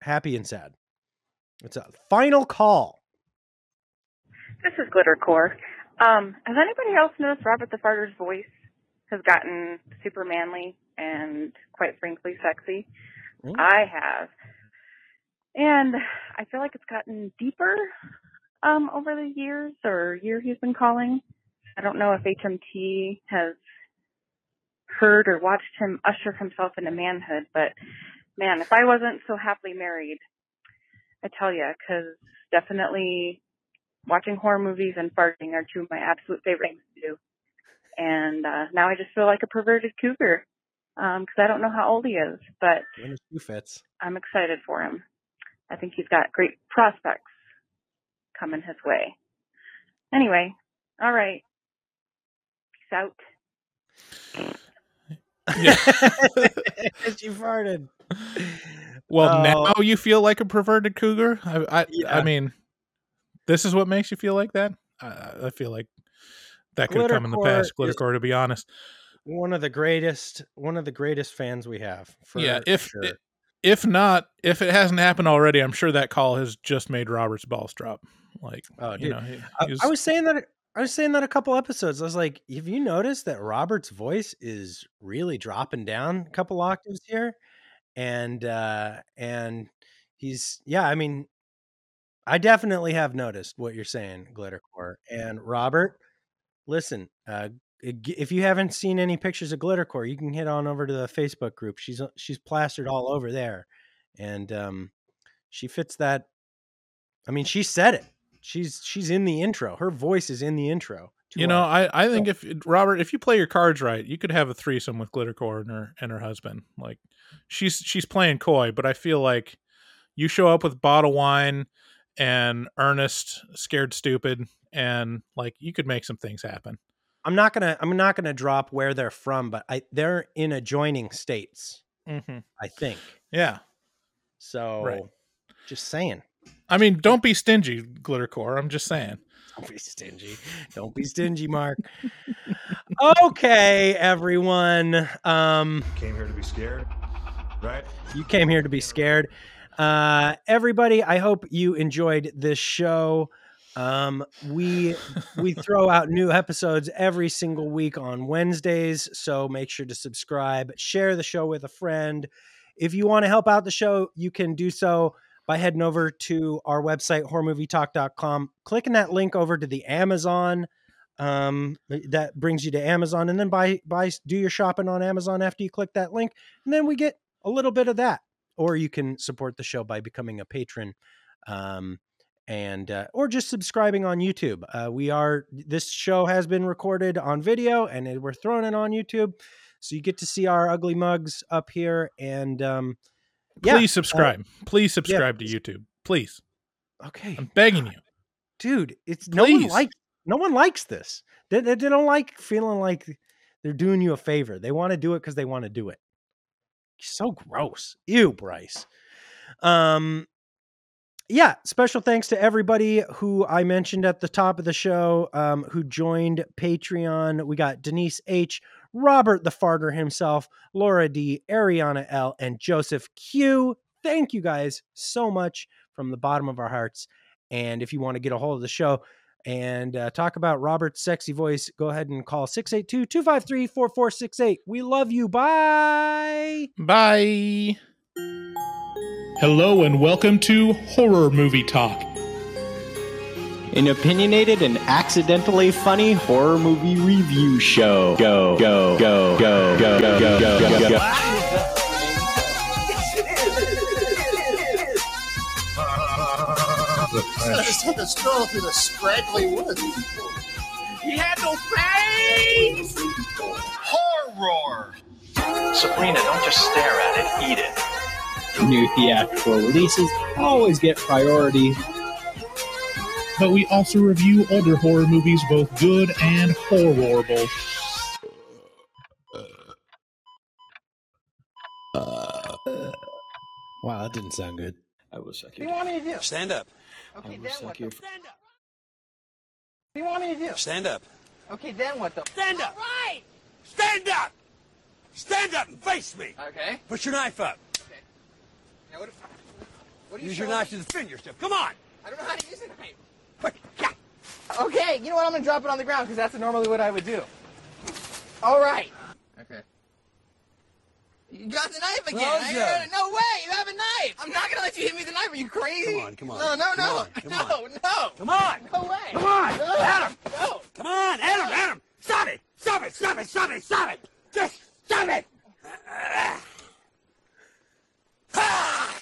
Speaker 1: happy and sad. It's a final call.
Speaker 21: This is Glittercore. Um, has anybody else noticed Robert the Farter's voice has gotten super manly and quite frankly sexy?
Speaker 1: Mm.
Speaker 21: I have. And I feel like it's gotten deeper um, over the years or year he's been calling. I don't know if HMT has heard or watched him usher himself into manhood, but man, if I wasn't so happily married, I tell you, because definitely watching horror movies and farting are two of my absolute favorite things to do. And uh, now I just feel like a perverted cougar because I don't know how old he is, but
Speaker 1: When his shoe fits.
Speaker 21: I'm excited for him. I think he's got great prospects coming his way. Anyway, all right. Peace out.
Speaker 8: Yeah.
Speaker 1: she farted.
Speaker 8: Well,
Speaker 1: Oh.
Speaker 8: now you feel like a perverted cougar. I, I,
Speaker 1: Yeah.
Speaker 8: I mean, this is what makes you feel like that. I, I feel like that could have come in the past,
Speaker 1: Glittercore is-
Speaker 8: To be honest,
Speaker 1: One of the greatest, one of the greatest fans we have. For
Speaker 8: yeah. If
Speaker 1: sure.
Speaker 8: if not, if it hasn't happened already, I'm sure that call has just made Robert's balls drop. Like,
Speaker 1: Oh,
Speaker 8: you
Speaker 1: dude.
Speaker 8: know, he-
Speaker 1: I,
Speaker 8: was-
Speaker 1: I was saying that I was saying that a couple episodes. I was like, have you noticed that Robert's voice is really dropping down a couple octaves here? And uh and he's yeah, I mean I definitely have noticed what you're saying, Glittercore. And Robert, listen, uh if you haven't seen any pictures of Glittercore, you can head on over to the Facebook group. She's she's plastered all over there. And um she fits that I mean, she said it. She's she's in the intro. Her voice is in the intro.
Speaker 8: you know, I, I think if Robert, if you play your cards right, you could have a threesome with Glittercore and her and her husband. Like, she's she's playing coy, but I feel like you show up with bottle wine and Ernest scared stupid, and like you could make some things happen.
Speaker 1: I'm not gonna I'm not gonna drop where they're from, but I they're in adjoining states.
Speaker 8: Mhm.
Speaker 1: I think.
Speaker 8: Yeah,
Speaker 1: So just saying.
Speaker 8: I mean, don't be stingy, Glittercore. I'm just saying.
Speaker 1: Don't be stingy. Don't be stingy, Mark. okay, everyone. Um
Speaker 22: Came here to be scared, right?
Speaker 1: You came here to be scared. Uh, everybody, I hope you enjoyed this show. Um, we we throw out new episodes every single week on Wednesdays, so make sure to subscribe, share the show with a friend. If you want to help out the show, you can do so by heading over to our website horrormovietalk.com, clicking that link over to the Amazon um that brings you to Amazon and then buy buy do your shopping on Amazon after you click that link and then we get a little bit of that or you can support the show by becoming a patron um and uh, or just subscribing on YouTube. Uh, we are this show has been recorded on video and we're throwing it on YouTube so you get to see our ugly mugs up here and um yeah,
Speaker 8: Please
Speaker 1: uh,
Speaker 8: subscribe. Please
Speaker 1: yeah,
Speaker 8: subscribe to YouTube. Please.
Speaker 1: Okay.
Speaker 8: I'm begging you.
Speaker 1: dude it's no one
Speaker 8: Please.
Speaker 1: likes no one likes this they, they, they don't like feeling like they're doing you a favor they want to do it because they want to do it so gross ew bryce um yeah special thanks to everybody who i mentioned at the top of the show um who joined patreon we got denise h Robert the Farter himself, Laura D, Ariana L, and Joseph Q. Thank you guys so much from the bottom of our hearts. And if you want to get a hold of the show and uh, talk about Robert's sexy voice, go ahead and call 682 253 4468. We love you. Bye.
Speaker 8: Bye. Hello and welcome to Horror Movie Talk.
Speaker 23: An opinionated and accidentally funny horror movie review show. Go, go, go, go, go, go, go, go, go, go.
Speaker 24: I just had to stroll through the scraggly woods.
Speaker 6: He had no face!
Speaker 24: Horror!
Speaker 25: Sabrina, don't just stare at it, eat it.
Speaker 23: New theatrical releases always get priority.
Speaker 8: But we also review older horror movies, both good and horrible.
Speaker 26: Wow, that didn't sound good.
Speaker 23: I will suck
Speaker 24: What do you want me to do?
Speaker 26: Stand up.
Speaker 24: Okay,
Speaker 23: will
Speaker 24: then
Speaker 23: suck
Speaker 24: what
Speaker 23: your-
Speaker 24: the? Stand up. What do you want me to do?
Speaker 26: Stand up.
Speaker 24: Okay, then what the?
Speaker 6: Stand up! Right! Stand up! Stand up and face me!
Speaker 24: Okay.
Speaker 6: Put your knife up. Okay.
Speaker 24: Now what, what do you
Speaker 6: Use your
Speaker 24: show
Speaker 6: knife
Speaker 24: me?
Speaker 6: to defend yourself. Come on!
Speaker 24: I don't know how to use a knife. Okay, you know what? I'm gonna drop it on the ground because that's normally what I would do. All right. Okay. You got the knife again. I
Speaker 6: Rosa.
Speaker 24: heard no way, you have a knife. I'm not gonna let you hit me with the knife. Are you crazy?
Speaker 6: Come on, come on.
Speaker 24: No, no,
Speaker 6: Come
Speaker 24: no,
Speaker 6: on, come
Speaker 24: no, no.
Speaker 6: Come on!
Speaker 24: No way.
Speaker 6: Come on!
Speaker 24: No.
Speaker 6: Adam!
Speaker 24: No.
Speaker 6: Come on, Adam, Adam! Stop it! Stop it! Stop it! Stop it! Stop it! Just stop it! Ah.